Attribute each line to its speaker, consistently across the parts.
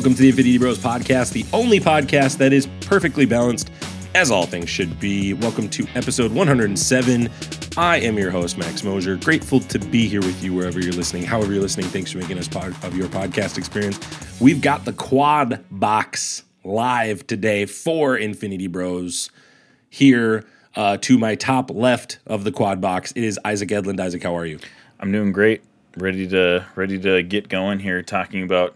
Speaker 1: welcome to the Infinity Bros podcast, the only podcast that is perfectly balanced, as all things should be. Welcome to episode 107. I am your host, Max Mosier. Grateful to be here with you wherever you're listening, however you're listening. Thanks for making us part of your podcast experience. We've got the quad box live today for Infinity Bros. Here uh, to my top left of the quad box, it is Isaac Edlund. Isaac, how are you?
Speaker 2: I'm doing great. Ready to ready to get going here, talking about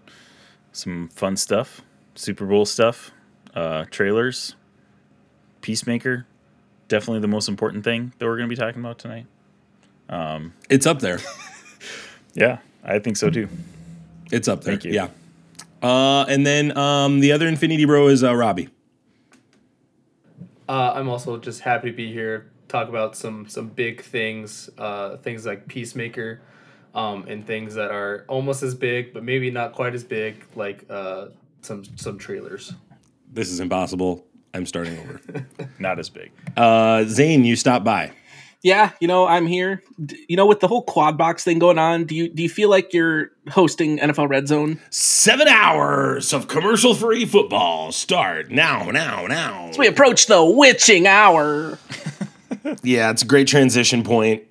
Speaker 2: some fun stuff, Super Bowl stuff, uh, trailers, Peacemaker. Definitely the most important thing that we're going to be talking about tonight.
Speaker 1: It's up there.
Speaker 2: Yeah, I think so too.
Speaker 1: It's up there.
Speaker 2: Thank you.
Speaker 1: Yeah. Uh, and then um, the other Infinity Bro is uh, Robbie.
Speaker 3: Uh, I'm also just happy to be here. Talk about some some big things, uh, things like Peacemaker, um, and things that are almost as big, but maybe not quite as big, like uh, some some trailers.
Speaker 1: This is impossible. I'm starting over.
Speaker 2: Not as big.
Speaker 1: Uh, Zane, you stopped by.
Speaker 4: Yeah, you know, I'm here. D- You know, with the whole quad box thing going on, do you do you feel like you're hosting NFL Red Zone?
Speaker 1: Seven hours of commercial free football start now, now, now.
Speaker 4: As we approach the witching hour.
Speaker 1: Yeah, it's a great transition point.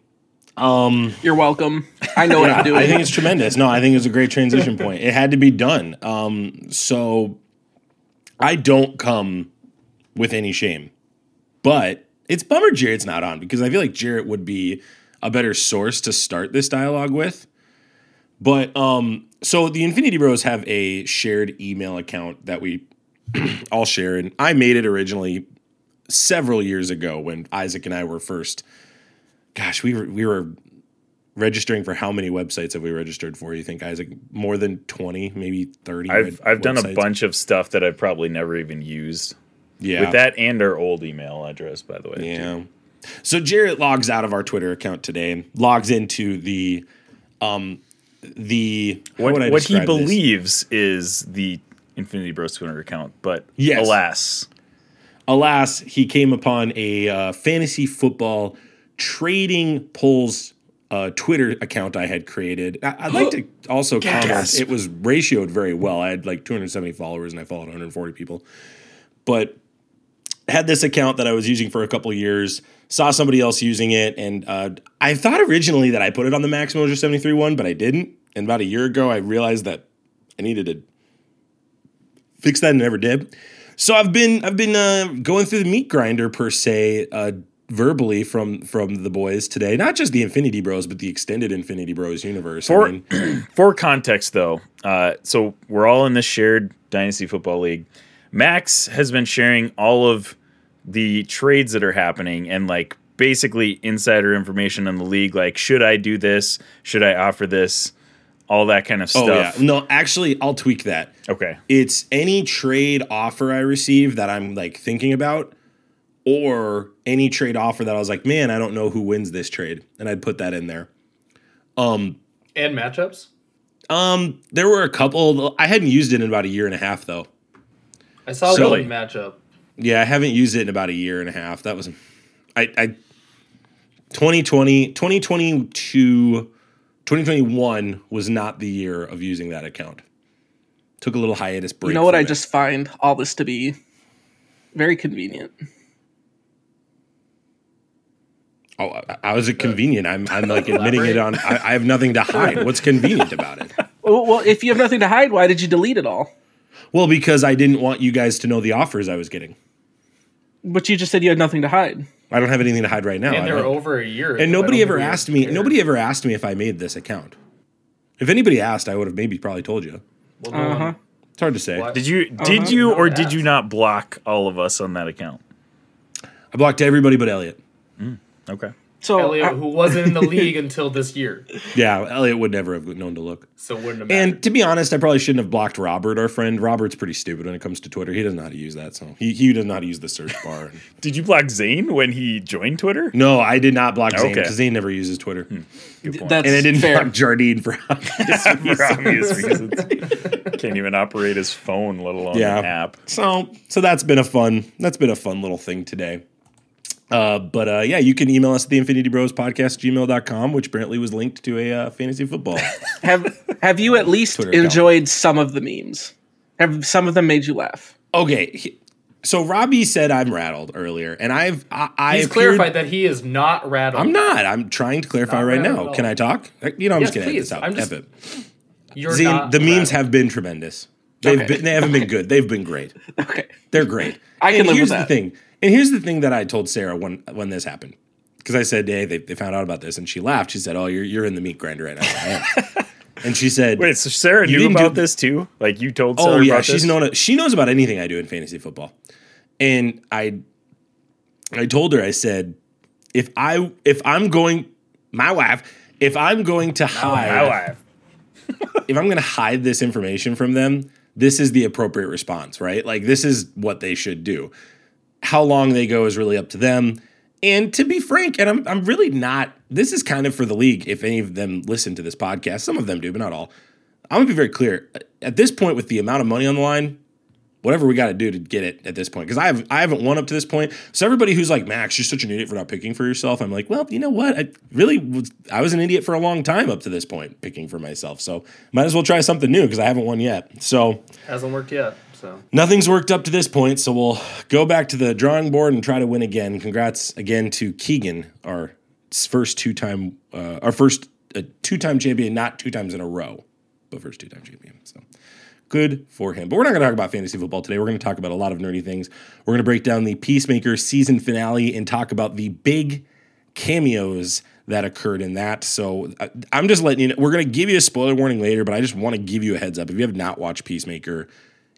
Speaker 1: Um,
Speaker 4: You're welcome. I know what I'm doing.
Speaker 1: I think it's tremendous. No, I think it's a great transition point. It had to be done. Um, so I don't come with any shame, but it's bummer Jarrett's not on because I feel like Jarrett would be a better source to start this dialogue with. But um, so the Infinity Bros have a shared email account that we all share, and I made it originally several years ago when Isaac and I were first. Gosh, we were we were registering for how many websites have we registered for? You think Isaac more than twenty, maybe thirty?
Speaker 2: I've I've done a bunch of stuff that I've probably never even used.
Speaker 1: Yeah,
Speaker 2: With that and our old email address, by the way. too.
Speaker 1: Yeah. So Jarrett logs out of our Twitter account today and logs into the um the
Speaker 2: What what he
Speaker 1: this?
Speaker 2: believes is the Infinity Bros Twitter account, but
Speaker 1: Yes.
Speaker 2: alas,
Speaker 1: alas, he came upon a uh, fantasy football trading polls uh, Twitter account I had created. I- I'd like to also comment it was ratioed very well. I had like 270 followers and I followed 140 people, but had this account that I was using for a couple years. Saw somebody else using it, and uh, I thought originally that I put it on the Max Moser 73 one, but I didn't. And about a year ago, I realized that I needed to fix that and never did. So I've been I've been uh, going through the meat grinder per se, uh, verbally from from the boys today. Not just the Infinity Bros, but the extended Infinity Bros universe. I
Speaker 2: For
Speaker 1: mean,
Speaker 2: for context, though, uh, so we're all in this shared Dynasty Football League. Max has been sharing all of the trades that are happening and like basically insider information on the league. Like, should I do this? Should I offer this? All that kind of stuff.
Speaker 1: oh yeah,
Speaker 2: stuff.
Speaker 1: no, actually, I'll tweak that.
Speaker 2: Okay.
Speaker 1: It's any trade offer I receive that I'm like thinking about, or any trade offer that I was like, man, I don't know who wins this trade, and I'd put that in there.
Speaker 3: Um, And matchups.
Speaker 1: Um, there were a couple. I hadn't used it in about a year and a half though.
Speaker 3: I saw
Speaker 2: So-
Speaker 3: one matchup.
Speaker 1: Yeah, I haven't used it in about a year and a half. That was I I 2020 2022 2021 was not the year of using that account. Took a little hiatus break.
Speaker 4: you know what? I
Speaker 1: it.
Speaker 4: just find all this to be very convenient.
Speaker 1: Oh, how is it convenient? I'm I'm like admitting it on I, I have nothing to hide. What's convenient about it?
Speaker 4: Well, well, if you have nothing to hide, why did you delete it all?
Speaker 1: Well, because I didn't want you guys to know the offers I was getting.
Speaker 4: But you just said you had nothing to hide.
Speaker 1: I don't have anything to hide right now.
Speaker 3: And they were
Speaker 1: don't-
Speaker 3: over a year.
Speaker 1: and nobody ever asked me.
Speaker 3: cared.
Speaker 1: Nobody ever asked me if I made this account. If anybody asked, I would have maybe probably told you.
Speaker 3: Well, no
Speaker 4: Uh-huh.
Speaker 1: It's hard to say.
Speaker 3: What?
Speaker 2: Did you did you or did you not block all of us on that account?
Speaker 1: I blocked everybody but Elliot.
Speaker 2: Okay.
Speaker 4: So
Speaker 3: Elliot,
Speaker 4: uh,
Speaker 3: who wasn't in the league until this year,
Speaker 1: Yeah, Elliot would never have known to look.
Speaker 3: so wouldn't have mattered.
Speaker 1: And to be honest, I probably shouldn't have blocked Robert, our friend. Robert's pretty stupid when it comes to Twitter. He doesn't know how to use that, so he, he doesn't know how to use the search bar.
Speaker 2: Did you block Zane when he joined Twitter?
Speaker 1: no, I did not block Zane because Zane never uses Twitter.
Speaker 2: Good point.
Speaker 4: that's
Speaker 1: And I didn't
Speaker 4: fair.
Speaker 1: block Jardine for obvious
Speaker 2: For
Speaker 1: reasons.
Speaker 2: obvious reasons. Can't even operate his phone, let alone
Speaker 1: Yeah.
Speaker 2: an app.
Speaker 1: So so that's been a fun that's been a fun little thing today. Uh, but uh, yeah, you can email us at the Infinity Bros podcast gmail.com, which apparently was linked to a uh, fantasy football.
Speaker 4: have Have you at least
Speaker 1: Twitter account.
Speaker 4: enjoyed some of the memes? Have some of them made you laugh?
Speaker 1: Okay, so Robbie said I'm rattled earlier, and I've I, I
Speaker 3: He's
Speaker 1: appeared-
Speaker 3: clarified that he is not rattled.
Speaker 1: I'm not. I'm trying to clarify right now. Can I talk? You know, I'm
Speaker 3: Yes,
Speaker 1: just gonna edit this out.
Speaker 3: I'm just- You're
Speaker 1: Zane,
Speaker 3: not
Speaker 1: the memes
Speaker 3: rattled.
Speaker 1: have been tremendous. They've
Speaker 4: Okay.
Speaker 1: been, they haven't been good. They've been great.
Speaker 4: Okay.
Speaker 1: They're great.
Speaker 4: I can
Speaker 1: and
Speaker 4: live
Speaker 1: here's
Speaker 4: with
Speaker 1: the thing. And here's the thing that I told Sarah when when this happened. Because I said, "Hey, they, they found out about this," and she laughed. She said, "Oh, you're you're in the meat grinder right now." And she said,
Speaker 2: Wait, so Sarah knew about
Speaker 1: do-
Speaker 2: this too? Like you told oh, Sarah
Speaker 1: Oh yeah,
Speaker 2: about
Speaker 1: she's
Speaker 2: this?
Speaker 1: known. She knows about anything I do in fantasy football, and I, I told her. I said, if I if I'm going, my wife, if I'm going to hide,
Speaker 2: My wife.
Speaker 1: if I'm going to hide this information from them, this is the appropriate response, right? Like this is what they should do. How long they go is really up to them. And to be frank, and I'm I'm really not. This is kind of for the league. If any of them listen to this podcast, some of them do, but not all. I'm gonna be very clear. At this point, with the amount of money on the line, whatever we got to do to get it at this point, because I have I haven't won up to this point. So everybody who's like Max, you're such an idiot for not picking for yourself. I'm like, well, you know what? I really was. I was an idiot for a long time up to this point, picking for myself. So might as well try something new because I haven't won yet. So
Speaker 3: hasn't worked yet. So
Speaker 1: nothing's worked up to this point. So we'll go back to the drawing board and try to win again. Congrats again to Keegan, our first two time, uh, our first uh, two time champion, not two times in a row, but first two time champion. So good for him. But we're not going to talk about fantasy football today. We're going to talk about a lot of nerdy things. We're going to break down the Peacemaker season finale and talk about the big cameos that occurred in that. So I- I'm just letting you know. We're going to give you a spoiler warning later, but I just want to give you a heads up. If you have not watched Peacemaker,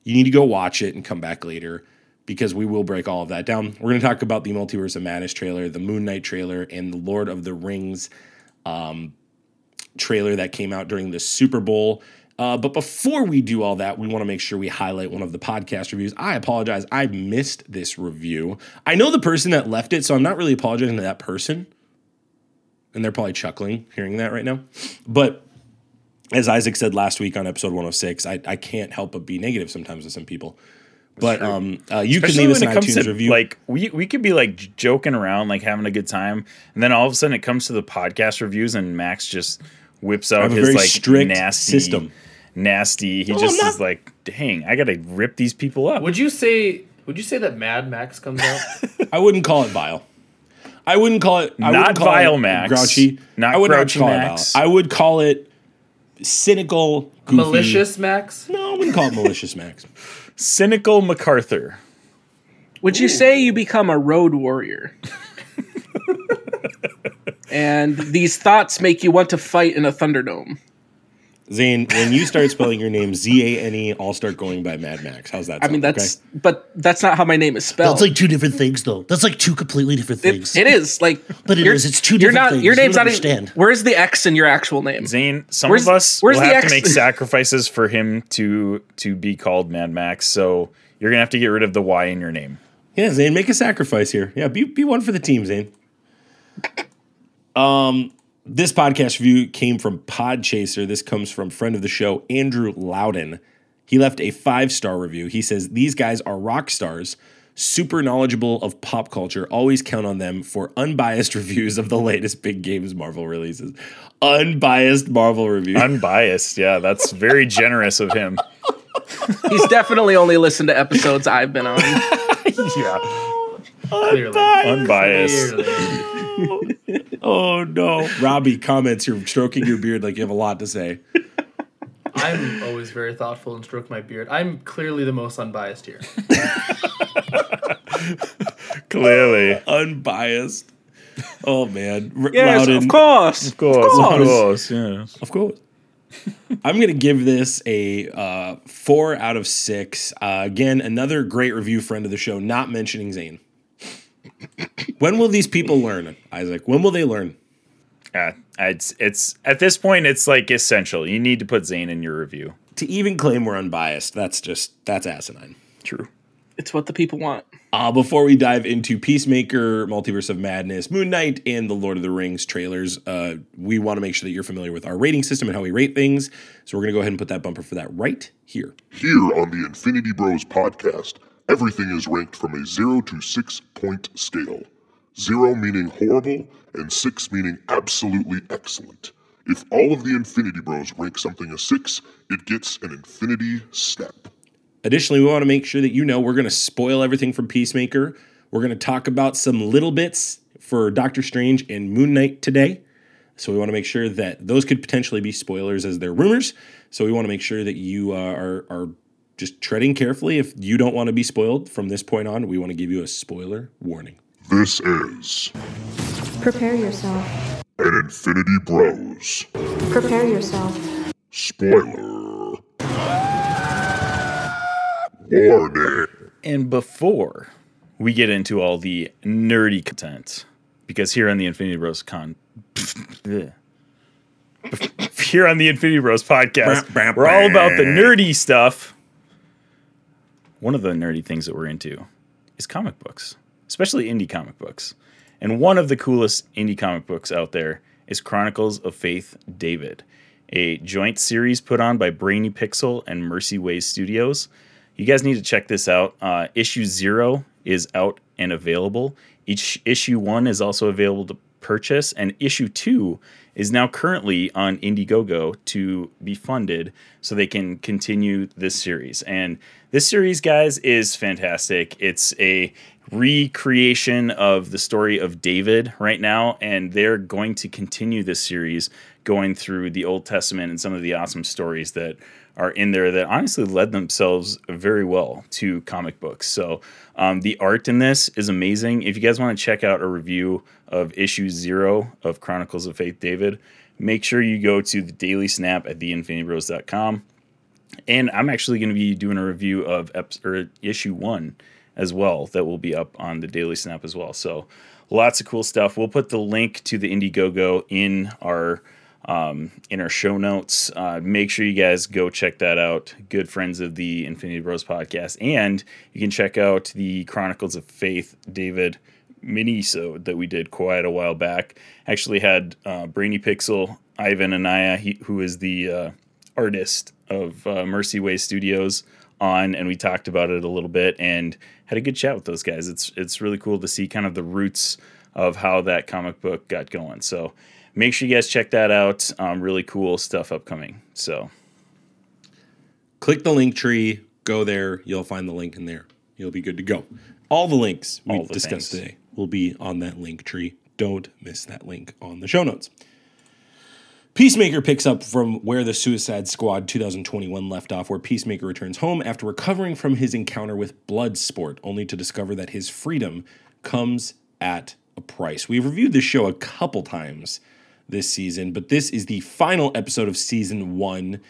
Speaker 1: you need to go watch it and come back later because we will break all of that down. We're going to talk about the Multiverse of Madness trailer, the Moon Knight trailer, and the Lord of the Rings trailer that came out during the Super Bowl. Uh, but before we do all that, we want to make sure we highlight one of the podcast reviews. I apologize. I missed this review. I know the person that left it, so I'm not really apologizing to that person. And they're probably chuckling hearing that right now. But as Isaac said last week on episode 106, I, I can't help but be negative sometimes with some people. But um, uh, you can
Speaker 2: Especially
Speaker 1: leave us
Speaker 2: when
Speaker 1: an
Speaker 2: it comes
Speaker 1: iTunes
Speaker 2: to
Speaker 1: review.
Speaker 2: like we we could be like joking around, like having a good time, and then all of a sudden it comes to the podcast reviews, and Max just whips out his
Speaker 1: very
Speaker 2: like
Speaker 1: strict
Speaker 2: nasty
Speaker 1: system.
Speaker 2: Nasty. He
Speaker 1: No,
Speaker 2: just
Speaker 1: I'm
Speaker 2: is like, dang, I gotta rip these people up.
Speaker 3: would you say would you say that Mad Max comes out?
Speaker 1: I wouldn't call it vile. I wouldn't call it I
Speaker 2: Not
Speaker 1: wouldn't call
Speaker 2: vile,
Speaker 1: it
Speaker 2: Max.
Speaker 1: Grouchy.
Speaker 2: Not
Speaker 1: I would
Speaker 2: grouchy
Speaker 1: call
Speaker 2: Max.
Speaker 1: it vile. I would call it cynical, goofy.
Speaker 3: Malicious Max?
Speaker 1: No, I wouldn't call it malicious, Max.
Speaker 2: Cynical MacArthur.
Speaker 4: Would you say you become a road warrior? and these thoughts make you want to fight in a Thunderdome.
Speaker 1: Zane, when you start spelling your name Z A N E, I'll start going by Mad Max. How's that?
Speaker 4: I mean,
Speaker 1: sound,
Speaker 4: that's but that's not how my name is spelled.
Speaker 5: That's like two different things, though. That's like two completely different
Speaker 4: it,
Speaker 5: things.
Speaker 4: it is like,
Speaker 5: But it is. It's two
Speaker 4: You're
Speaker 5: different
Speaker 4: not.
Speaker 5: things.
Speaker 4: Your
Speaker 5: You
Speaker 4: name's
Speaker 5: don't
Speaker 4: not. Even,
Speaker 5: understand.
Speaker 4: where's the X in your actual name?
Speaker 2: Zane, some
Speaker 4: Where's-
Speaker 2: of us
Speaker 4: where's
Speaker 2: will
Speaker 4: the
Speaker 2: have
Speaker 4: X-
Speaker 2: to make sacrifices for him to to be called Mad Max. So you're gonna have to get rid of the Y in your name.
Speaker 1: Yeah, Zane, make a sacrifice here. Yeah, be be one for the team, Zane. Um, this podcast review came from Podchaser. This comes from friend of the show, Andrew Loudon. He left a five star review. He says these guys are rock stars, super knowledgeable of pop culture. Always count on them for unbiased reviews of the latest big games Marvel releases. Unbiased Marvel review.
Speaker 2: Unbiased, yeah, that's very generous of him.
Speaker 4: He's definitely only listened to episodes I've been on.
Speaker 2: Yeah,
Speaker 3: Clearly.
Speaker 2: unbiased.
Speaker 3: Clearly.
Speaker 1: oh no, Robbie comments. You're stroking your beard like you have a lot to say.
Speaker 3: I'm always very thoughtful and stroke my beard. I'm clearly the most unbiased here.
Speaker 2: Clearly,
Speaker 1: unbiased. Oh man, R-
Speaker 4: yes,
Speaker 1: Loudon,
Speaker 4: of course.
Speaker 2: of course, of
Speaker 1: course.
Speaker 2: course, yeah.
Speaker 1: of course. I'm gonna give this a uh, four out of six. Uh, again, another great review friend of the show, not mentioning Zane. When will these people learn, Isaac? When will they learn?
Speaker 2: Yeah, it's it's at this point it's like essential. You need to put Zane in your review.
Speaker 1: To even claim we're unbiased, that's just that's asinine.
Speaker 2: True.
Speaker 4: It's what the people want.
Speaker 1: Uh, before we dive into Peacemaker, Multiverse of Madness, Moon Knight, and the Lord of the Rings trailers, uh, we want to make sure that you're familiar with our rating system and how we rate things. So we're going to go ahead and put that bumper for that right here.
Speaker 6: Here on the Infinity Bros podcast, everything is ranked from a 0 to 6 point scale. 0 meaning horrible, and 6 meaning absolutely excellent. If all of the Infinity Bros rank something a 6, it gets an Infinity Step.
Speaker 1: Additionally, we want to make sure that you know we're going to spoil everything from Peacemaker. We're going to talk about some little bits for Doctor Strange and Moon Knight today. So we want to make sure that those could potentially be spoilers as they're rumors. So we want to make sure that you uh, are are just treading carefully. If you don't want to be spoiled from this point on, we want to give you a spoiler warning.
Speaker 6: This is
Speaker 7: Prepare yourself.
Speaker 6: an Infinity Bros.
Speaker 7: Prepare yourself.
Speaker 6: Spoiler. Warning.
Speaker 2: And before we get into all the nerdy content, because here on the Infinity Bros con, here on the Infinity Bros podcast,
Speaker 1: Bah, bah,
Speaker 2: we're all about the nerdy stuff. One of the nerdy things that we're into is comic books, especially indie comic books. And one of the coolest indie comic books out there is Chronicles of Faith David, a joint series put on by Brainy Pixel and Mercy Ways Studios. You guys need to check this out. Uh, issue zero is out and available. Each issue one is also available to purchase, and issue two is now currently on Indiegogo to be funded so they can continue this series. And this series, guys, is fantastic. It's a recreation of the story of David right now, and they're going to continue this series going through the Old Testament and some of the awesome stories that are in there that honestly led themselves very well to comic books. So um, the art in this is amazing. If you guys want to check out a review of issue zero of Chronicles of Faith David, make sure you go to the Daily Snap at theinfinitybros.com. And I'm actually going to be doing a review of or issue one as well that will be up on the Daily Snap as well. So lots of cool stuff. We'll put the link to the Indiegogo in our um, in our show notes. Uh, make sure you guys go check that out. Good friends of the Infinity Bros podcast, and you can check out the Chronicles of Faith David mini so that we did quite a while back. Actually had uh, Brainy Pixel, Ivan Anaya, he, who is the uh, artist of uh, Mercy Way Studios, on, and we talked about it a little bit and had a good chat with those guys. It's it's really cool to see kind of the roots of how that comic book got going. So make sure you guys check that out. Um, really cool stuff upcoming. So
Speaker 1: Click the link tree, go there. You'll find the link in there. You'll be good to go. All the links we
Speaker 2: All the
Speaker 1: discussed
Speaker 2: things.
Speaker 1: today will be on that link tree. Don't miss that link on the show notes. Peacemaker picks up from where the Suicide Squad 2021 left off, where Peacemaker returns home after recovering from his encounter with Bloodsport, only to discover that his freedom comes at a price. We've reviewed this show a couple times this season, but this is the final episode of season one.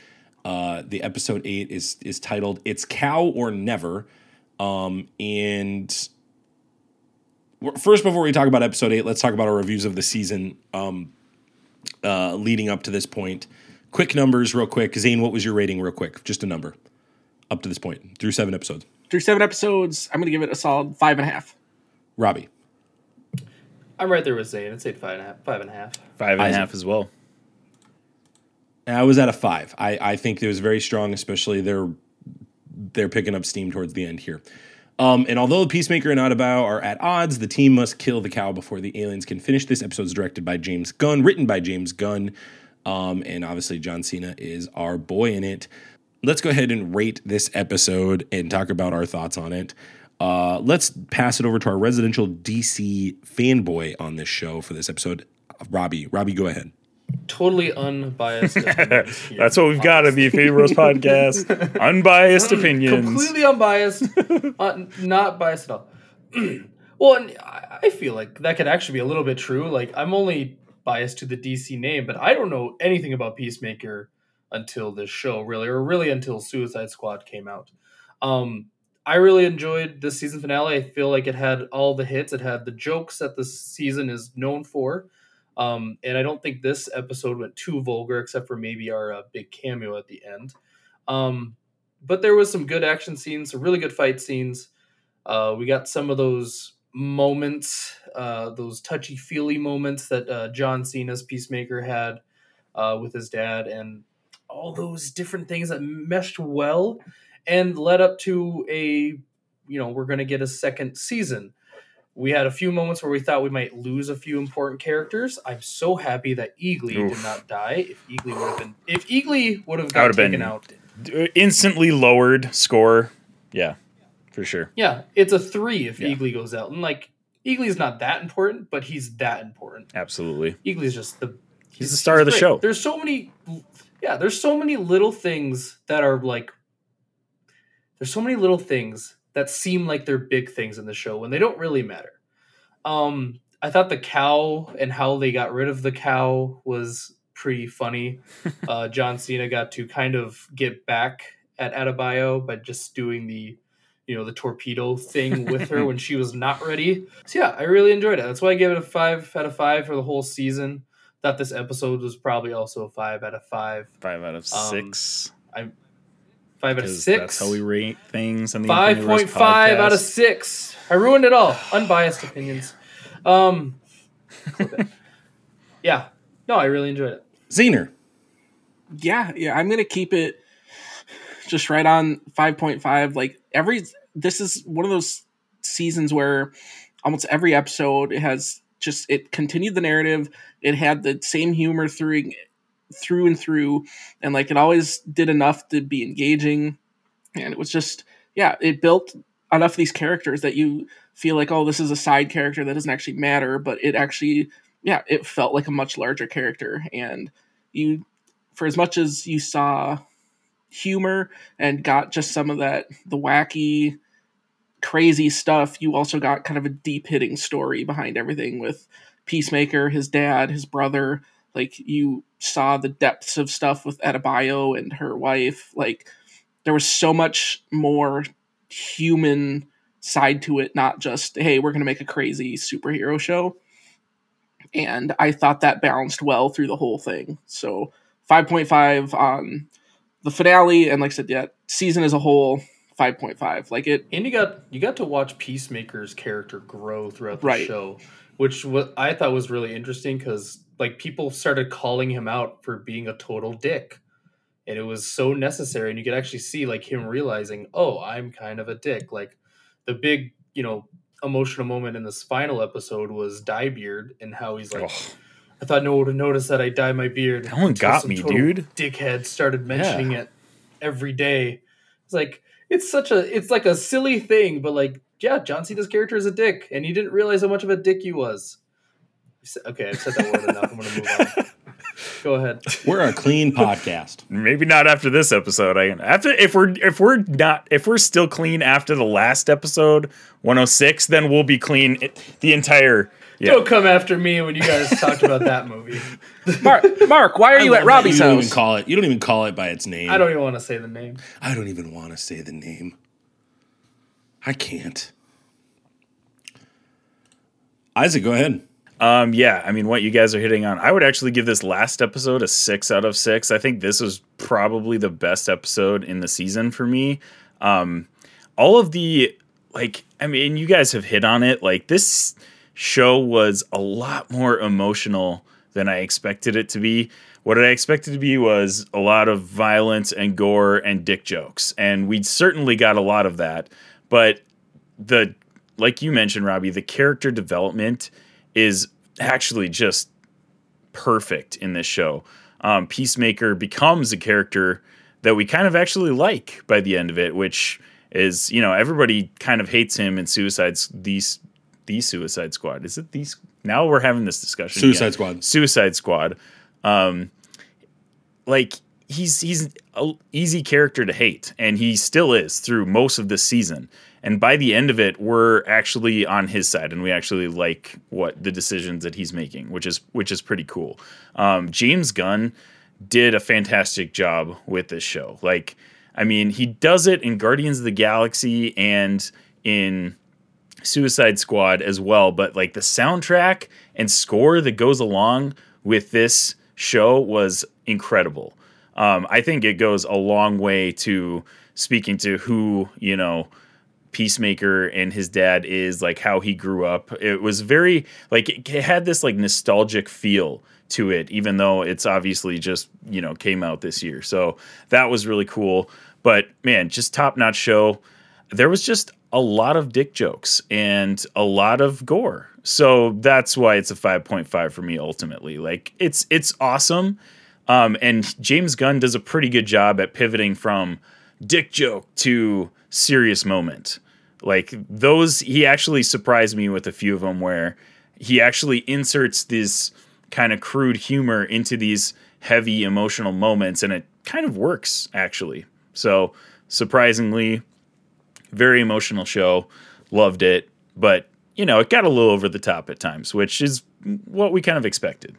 Speaker 1: Uh, the episode eight is is titled "It's Cow or Never," um, and first, before we talk about episode eight, let's talk about our reviews of the season um, uh, leading up to this point. Quick numbers, real quick. Zane, what was your rating, real quick? Just a number up to this point through seven episodes.
Speaker 4: Through seven episodes, I'm going to give it a solid five and a half.
Speaker 1: Robbie,
Speaker 3: I'm right there with Zane. I'd say five and a half. Five and a half.
Speaker 2: five and a
Speaker 1: Isaac.
Speaker 2: half as well.
Speaker 1: I was at a five. I, I think it was very strong, especially they're they're picking up steam towards the end here. Um, and although Peacemaker and Adebayo are at odds, the team must kill the cow before the aliens can finish. This episode is directed by James Gunn, written by James Gunn, um, and obviously John Cena is our boy in it. Let's go ahead and rate this episode and talk about our thoughts on it. Uh, let's pass it over to our residential DC fanboy on this show for this episode, Robbie. Robbie, go ahead.
Speaker 3: Totally unbiased.
Speaker 2: That's what we've got in the Infinity Bros podcast. Unbiased opinions.
Speaker 3: completely unbiased, uh, not biased at all. well, and I I feel like that could actually be a little bit true. Like I'm only biased to the DC name, but I don't know anything about Peacemaker until this show, really, or really until Suicide Squad came out. Um, I really enjoyed this season finale. I feel like it had all the hits. It had the jokes that the season is known for. Um, and I don't think this episode went too vulgar, except for maybe our uh, big cameo at the end. Um, but there was some good action scenes, some really good fight scenes. Uh, we got some of those moments, uh, those touchy feely moments that uh, John Cena's Peacemaker had uh, with his dad, and all those different things that meshed well and led up to a, you know, we're going to get a second season. We had a few moments where we thought we might lose a few important characters. I'm so happy that Eagly
Speaker 2: Oof.
Speaker 3: did not die. If Eagly would have been, if Eagly would have
Speaker 2: That
Speaker 3: got taken
Speaker 2: been-
Speaker 3: out, uh,
Speaker 2: instantly lowered score Yeah, for sure.
Speaker 3: Yeah, it's a three if
Speaker 2: Yeah.
Speaker 3: Eagly goes out. And like Eagly's not that important, but he's that important.
Speaker 2: Absolutely.
Speaker 3: Eagly's just the
Speaker 2: He's the star of the
Speaker 3: great.
Speaker 2: show.
Speaker 3: There's so many yeah, there's so many little things that are like there's so many little things that seem like they're big things in the show when they don't really matter. Um I thought the cow and how they got rid of the cow was pretty funny. uh John Cena got to kind of get back at Adebayo by just doing the you know the torpedo thing with her when she was not ready. So yeah, I really enjoyed it. That's why I gave it a five out of five for the whole season. Thought this episode was probably also a five out of five.
Speaker 2: Five out of
Speaker 3: Um,
Speaker 2: six.
Speaker 3: Five out of six.
Speaker 2: that's how we rate things. On the
Speaker 3: Five
Speaker 2: Infinity Wars
Speaker 3: point out of six. I ruined it all. Unbiased opinions. Um, yeah. No, I really enjoyed it.
Speaker 1: Zener.
Speaker 4: yeah, yeah, I'm gonna keep it just right on 5.5. Like every, this is one of those seasons where almost every episode has just it continued the narrative. It had the same humor through through and through, and like it always did enough to be engaging. And it was just yeah, it built enough of these characters that you feel like oh this is a side character that doesn't actually matter, but it actually yeah it felt like a much larger character and you for as much as you saw humor and got just some of that the wacky crazy stuff you also got kind of a deep hitting story behind everything with peacemaker his dad his brother like you saw the depths of stuff with Adebayo and her wife like there was so much more human side to it not just hey we're going to make a crazy superhero show and I thought that balanced well through the whole thing. So 5.5 on the finale, and like I said, yeah, season as a whole, 5.5. Like it,
Speaker 3: And you got you got to watch Peacemaker's character grow throughout the
Speaker 4: Right.
Speaker 3: show, which what I thought was really interesting because like people started calling him out for being a total dick, and it was so necessary. And you could actually see like him realizing, oh, I'm kind of a dick. Like the big you know emotional moment in this final episode was dye beard and how he's like.
Speaker 2: Oh,
Speaker 3: I thought no one would notice that I dye my beard.
Speaker 2: That one got me, dude.
Speaker 3: Dickhead started mentioning it every day. It's like it's such a it's like a silly thing, but like yeah, John Cena's character is a dick, and he didn't realize how much of a dick he was. I've said- Okay, I've said that word enough. I'm gonna move on. Go ahead.
Speaker 1: We're a clean podcast.
Speaker 2: Maybe not after this episode. I after if we're if we're not if we're still clean after the last episode 106, then we'll be clean it- the entire. Yeah.
Speaker 3: Don't come after me when you guys talked about that movie.
Speaker 4: Mark, Mark, why are you at Robbie's
Speaker 1: you don't even call it. You don't even call it by its name.
Speaker 3: I don't even want to say the name.
Speaker 1: I don't even want to say the name. I can't. Isaac, go ahead.
Speaker 2: Um, yeah, I mean, what you guys are hitting on, I would actually give this last episode a six out of six. I think this was probably the best episode in the season for me. Um, all of the, like, I mean, you guys have hit on it. Like, this show was a lot more emotional than I expected it to be. What I expected to be was a lot of violence and gore and dick jokes. And we certainly got a lot of that. But the like you mentioned, Robbie, the character development is actually just perfect in this show. Um, Peacemaker becomes a character that we kind of actually like by the end of it, which is you know everybody kind of hates him in Suicide's these the Suicide Squad. Is it these? Now we're having this discussion.
Speaker 1: Suicide
Speaker 2: again.
Speaker 1: Squad.
Speaker 2: Suicide Squad. Um, like he's he's a easy character to hate, and he still is through most of this season. And by the end of it, we're actually on his side, and we actually like what the decisions that he's making, which is which is pretty cool. Um, James Gunn did a fantastic job with this show. Like, I mean, he does it in Guardians of the Galaxy and in Suicide Squad as well, but like the soundtrack and score that goes along with this show was incredible. Um, I think it goes a long way to speaking to who, you know, Peacemaker and his dad is, like how he grew up. It was very, like, it had this like nostalgic feel to it, even though it's obviously just, you know, came out this year. So that was really cool. But man, just top notch show there was just a lot of dick jokes and a lot of gore. So that's why it's a 5.5 for me ultimately. Like it's it's awesome. Um, and James Gunn does a pretty good job at pivoting from dick joke to serious moment. Like those, he actually surprised me with a few of them where he actually inserts this kind of crude humor into these heavy emotional moments, and it kind of works actually. So surprisingly, very emotional show. Loved it, but you know, it got a little over the top at times, which is what we kind of expected.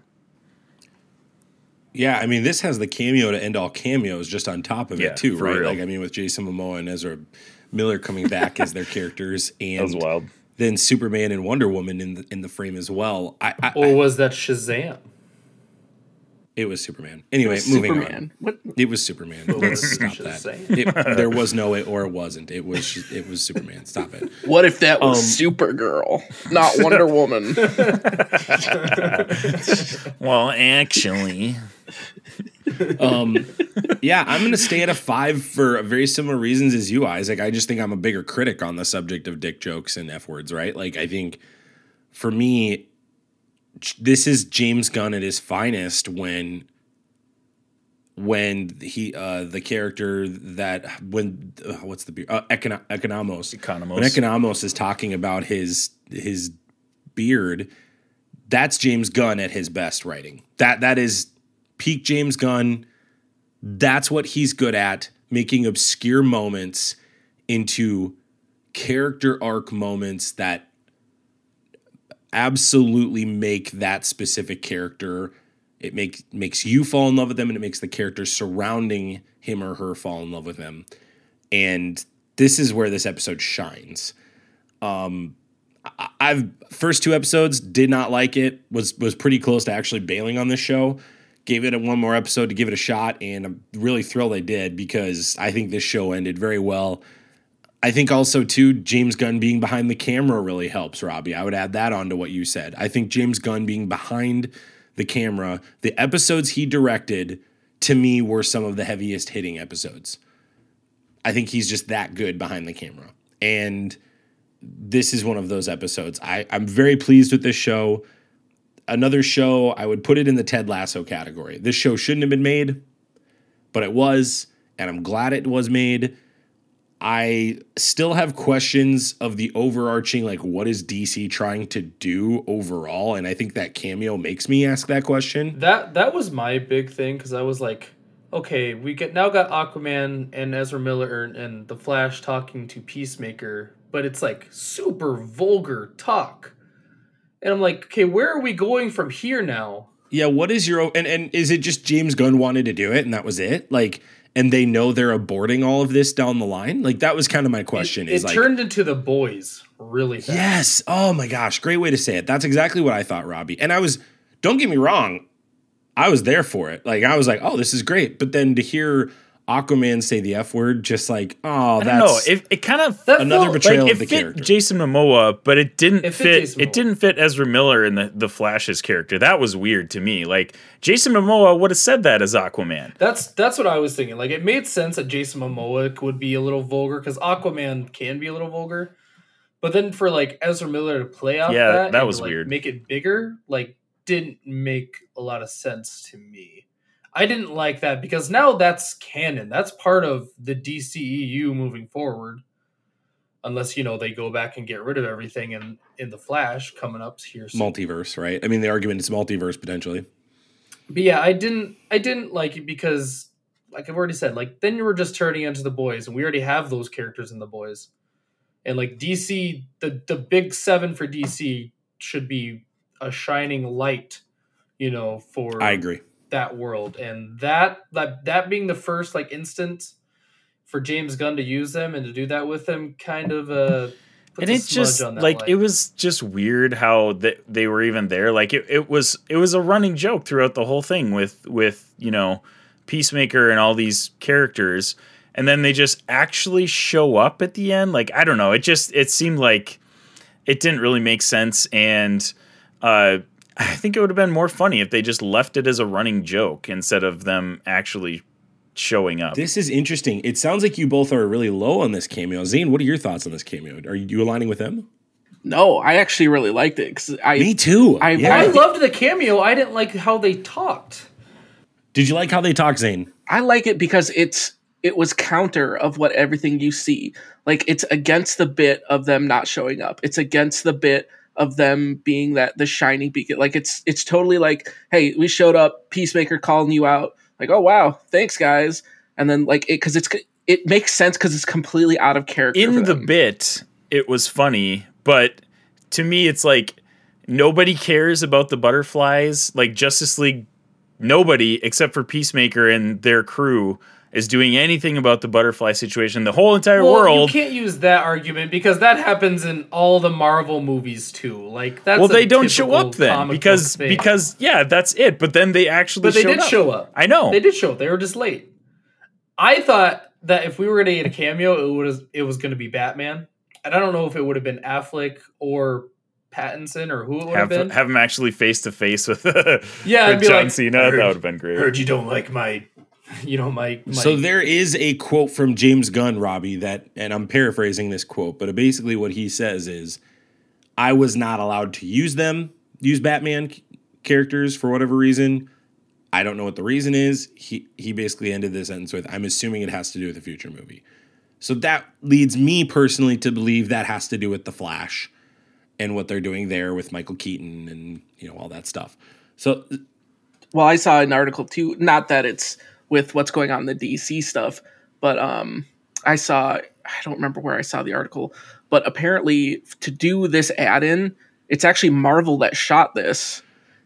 Speaker 1: Yeah, I mean, this has the cameo to end all cameos just on top of
Speaker 2: Yeah,
Speaker 1: it too, right?
Speaker 2: real.
Speaker 1: Like, I mean, with Jason Momoa and Ezra Miller coming back as their characters, and
Speaker 2: That was wild.
Speaker 1: then Superman and Wonder Woman in the in the frame as well. I, I,
Speaker 3: Or was that Shazam?
Speaker 1: It was Superman. Anyway, moving
Speaker 4: Superman. What?
Speaker 1: on. It was Superman. Let's stop that. It, there was no it or it wasn't. It was it was Superman. Stop it.
Speaker 4: What if that was
Speaker 1: Um,
Speaker 4: Supergirl, not Wonder Woman?
Speaker 2: Well, actually,
Speaker 1: Um, yeah, I'm going to stay at a five for very similar reasons as you, Isaac. I just think I'm a bigger critic on the subject of dick jokes and f words, right? Like, I think for me, j- this is James Gunn at his finest when when he uh the character that when uh, what's the beer uh, Econo- economos
Speaker 2: Economos.
Speaker 1: when economos is talking about his his beard that's James Gunn at his best writing. That that is peak James Gunn. That's what he's good at making obscure moments into character arc moments that absolutely make that specific character it makes makes you fall in love with them and it makes the characters surrounding him or her fall in love with them. And this is where this episode shines. Um i've first two episodes did not like it was was pretty close to actually bailing on this show. Gave it a one more episode to give it a shot and i'm really thrilled i did because i think this show ended very well I think also too James Gunn being behind the camera really helps Robbie. I would add that on to what you said. I think James Gunn being behind the camera, the episodes he directed to me were some of the heaviest hitting episodes. I think he's just that good behind the camera. And this is one of those episodes. I, I'm very pleased with this show. Another show, I would put it in the Ted Lasso category. This show shouldn't have been made, but it was, and I'm glad it was made. I still have questions of the overarching, like, what is DC trying to do overall? And I think that cameo makes me ask that question.
Speaker 3: That that was my big thing because I was like, okay, we get now got Aquaman and Ezra Miller and the Flash talking to Peacemaker, but it's like super vulgar talk, and I'm like, okay, where are we going from here now?
Speaker 1: Yeah, what is your and and is it just James Gunn wanted to do it and that was it? Like, and they know they're aborting all of this down the line? Like, that was kind of my question.
Speaker 3: It,
Speaker 1: is
Speaker 3: it
Speaker 1: like,
Speaker 3: turned into the boys really fast.
Speaker 1: Yes. Oh my gosh. Great way to say it. That's exactly what I thought, Robbie. And I was, don't get me wrong, I was there for it. Like, I was like, oh, this is great. But then to hear Aquaman say the F word, just like, oh,
Speaker 2: I don't know.
Speaker 1: that's.
Speaker 2: It, it kind of
Speaker 3: That
Speaker 1: Another
Speaker 3: felt-
Speaker 1: betrayal
Speaker 2: like
Speaker 1: of the
Speaker 2: fit
Speaker 1: character.
Speaker 2: Jason Momoa, but it didn't
Speaker 3: It fit
Speaker 2: fit. It didn't fit Ezra Miller in the the Flash's character. That was weird to me. Like Jason Momoa would have said that as Aquaman.
Speaker 3: That's that's what I was thinking. Like it made sense that Jason Momoa would be a little vulgar because Aquaman can be a little vulgar, but then for like Ezra Miller to play off
Speaker 2: Yeah,
Speaker 3: that,
Speaker 2: that
Speaker 3: and
Speaker 2: was
Speaker 3: to, like,
Speaker 2: weird.
Speaker 3: Make it bigger, like didn't make a lot of sense to me. I didn't like that because now that's canon. That's part of the DCEU moving forward. Unless you know they go back and get rid of everything in in the Flash coming up here. soon.
Speaker 1: multiverse, right? I mean, the argument is multiverse potentially.
Speaker 3: But yeah, I didn't I didn't like it because like I've already said, like then you were just turning into the boys, and we already have those characters in the boys. And like DC, the the big seven for DC should be a shining light, you know, for
Speaker 1: I agree.
Speaker 3: That world. And that that that being the first like instance for James Gunn to use them and to do that with them kind of uh
Speaker 2: and
Speaker 3: a
Speaker 2: it
Speaker 3: smudge
Speaker 2: just like
Speaker 3: light.
Speaker 2: it was just weird how they, they were even there. Like it, it was it was a running joke throughout the whole thing with with you know peacemaker and all these characters. And then they just actually show up at the end. Like i don't know. It just it seemed like it didn't really make sense. And uh i think it would have been more funny if they just left it as a running joke instead of them actually showing up
Speaker 1: This is interesting. It sounds like you both are really low on this cameo. Zane, what are your thoughts on this cameo? Are you aligning with them?
Speaker 4: No, I actually really liked it because I
Speaker 1: Me too.
Speaker 4: I-
Speaker 1: yeah.
Speaker 3: I loved the cameo. I didn't like how they talked.
Speaker 1: Did you like how they talk, Zane?
Speaker 4: I like it because it's it was counter of what everything you see. Like it's against the bit of them not showing up. It's against the bit of them being that the shiny beacon. Like it's it's totally like, hey, we showed up, Peacemaker calling you out. Like, oh wow, thanks guys. And then like it because it's it makes sense because it's completely out of character.
Speaker 2: in the bit it was funny but to me it's like nobody cares about the butterflies like justice league nobody except for peacemaker and their crew is doing anything about the butterfly situation the whole entire
Speaker 3: Well,
Speaker 2: world
Speaker 3: you can't use that argument because that happens in all the Marvel movies too. Like that's
Speaker 2: well they don't show up then because because yeah that's it but then they actually
Speaker 3: but they did
Speaker 2: up.
Speaker 3: show up.
Speaker 2: i know
Speaker 3: They did show up. They were just late. I thought that if we were going to get a cameo, it was it was going to be Batman, and I don't know if it would have been Affleck or Pattinson or who it would have,
Speaker 2: have,
Speaker 3: been.
Speaker 2: have him actually face to face with
Speaker 3: Yeah,
Speaker 2: with John
Speaker 3: like,
Speaker 2: Cena.
Speaker 3: "Heard-
Speaker 2: that would have been great.
Speaker 3: Heard you don't like my, you know my. my
Speaker 1: So there is a quote from James Gunn, Robbie, that, and I'm paraphrasing this quote, but basically what he says is, "I was not allowed to use them, use Batman characters for whatever reason. I don't know what the reason is." He he basically ended this sentence with, "I'm assuming it has to do with a future movie." So that leads me personally to believe that has to do with the Flash and what they're doing there with Michael Keaton and you know all that stuff. So
Speaker 4: well, I saw an article too. Not that it's with what's going on in the DC stuff, but um, I saw I don't remember where I saw the article, but apparently to do this add-in, it's actually Marvel that shot this,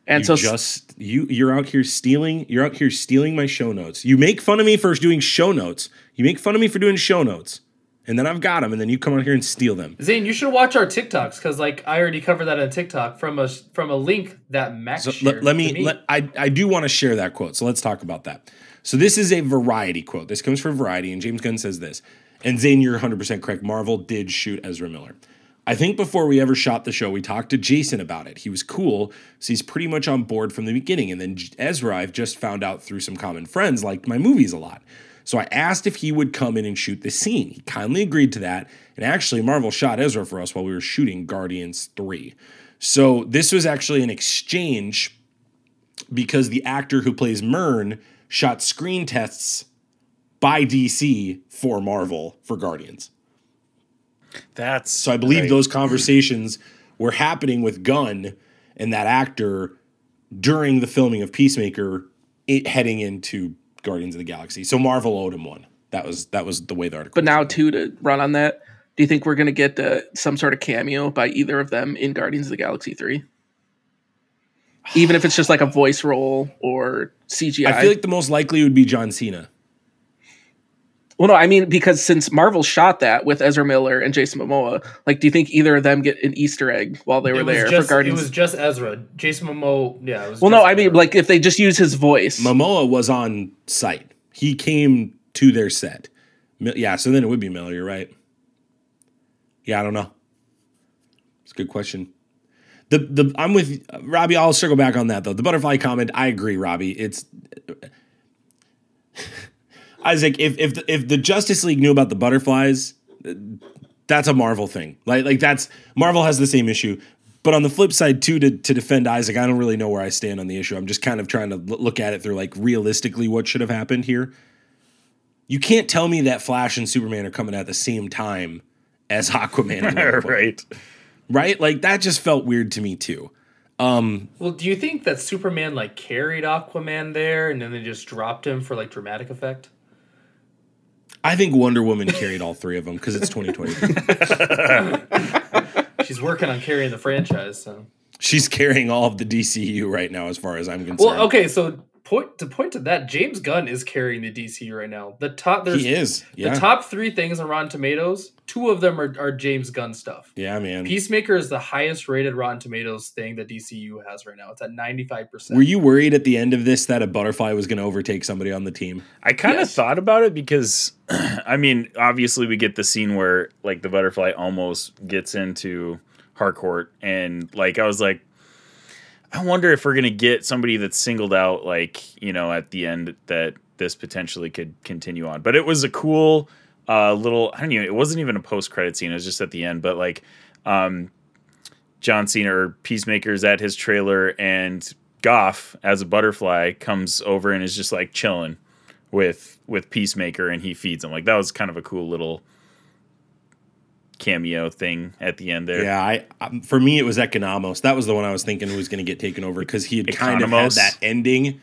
Speaker 4: and
Speaker 1: you
Speaker 4: so
Speaker 1: just you you're out here stealing you're out here stealing my show notes. You make fun of me for doing show notes. You make fun of me for doing show notes. And then i've got them and then you come on here and steal them.
Speaker 3: Zane, you should watch our TikToks because like I already covered that on TikTok from a from a link that Max
Speaker 1: so
Speaker 3: shared.
Speaker 1: let, let
Speaker 3: to
Speaker 1: me, let i i do want to share that quote so let's talk about that so this is a variety quote this comes from variety and james gunn says this and zane you're 100% correct marvel did shoot ezra miller I think before we ever shot the show, we talked to Jason about it. He was cool, so he's pretty much on board from the beginning. And then Ezra, I've just found out through some common friends, liked my movies a lot. So I asked if he would come in and shoot the scene. He kindly agreed to that. And actually, Marvel shot Ezra for us while we were shooting Guardians 3. So this was actually an exchange because the actor who plays Murn shot screen tests by DC for Marvel for Guardians.
Speaker 2: That's
Speaker 1: So I believe
Speaker 2: right.
Speaker 1: those conversations were happening with Gunn and that actor during the filming of Peacemaker, it, heading into Guardians of the Galaxy. So Marvel owed him one. That was that was the way the article.
Speaker 4: but now
Speaker 1: written.
Speaker 4: too to run on that. Do you think we're gonna get uh, some sort of cameo by either of them in Guardians of the Galaxy three? Even if it's just like a voice role or CGI.
Speaker 1: I feel like the most likely would be John Cena.
Speaker 4: Well, no, I mean because since Marvel shot that with Ezra Miller and Jason Momoa, like, do you think either of them get an Easter egg while they were there
Speaker 3: just
Speaker 4: for Guardians?
Speaker 3: it was just Ezra, Jason Momoa. Yeah, it was.
Speaker 4: well, no,
Speaker 3: just
Speaker 4: I mean
Speaker 3: Ezra.
Speaker 4: like if they just use his voice.
Speaker 1: Momoa was on site. He came to their set. Yeah, so then it would be Miller. You're right. Yeah, I don't know. It's a good question. The the I'm with Robbie. I'll circle back on that though. The butterfly comment. I agree, Robbie. It's Isaac. If if the, if the Justice League knew about the butterflies, that's a Marvel thing. Like like that's Marvel has the same issue. But on the flip side, too, to, to defend Isaac, I don't really know where I stand on the issue. I'm just kind of trying to look at it through like realistically what should have happened here. You can't tell me that Flash and Superman are coming at the same time as Aquaman,
Speaker 2: right.
Speaker 1: Right? Like that just felt weird to me too.
Speaker 3: Um, well, do you think that Superman like carried Aquaman there and then they just dropped him for like dramatic effect?
Speaker 1: I think Wonder Woman carried all three of them because it's 2020.
Speaker 3: She's working on carrying the franchise. So.
Speaker 1: She's carrying all of the DCU right now, as far as I'm concerned.
Speaker 3: Well, okay, so point to point to that, James Gunn is carrying the DC right now. The top there's
Speaker 1: he is. Yeah,
Speaker 3: the top three things on Rotten Tomatoes. Two of them are, are James Gunn stuff.
Speaker 1: yeah, man.
Speaker 3: Peacemaker is the highest rated Rotten Tomatoes thing that DCU has right now. It's at ninety five percent.
Speaker 1: Were you worried at the end of this that a butterfly was going to overtake somebody on the team?
Speaker 2: I kind of
Speaker 3: Yes.
Speaker 2: thought about it because, I mean, obviously we get the scene where like the butterfly almost gets into Harcourt, and like I was like, I wonder if we're gonna get somebody that's singled out, like you know, at the end that this potentially could continue on. But it was a cool uh, little. I don't even. It wasn't even a post credit scene. It was just at the end. But like, um, John Cena or Peacemaker's at his trailer, and Goff as a butterfly comes over and is just like chilling with with Peacemaker and he feeds him. Like that was kind of a cool little cameo thing at the end there.
Speaker 1: Yeah, I um, for me it was Economos. That was the one I was thinking was going to get taken over because he had kind of had that ending.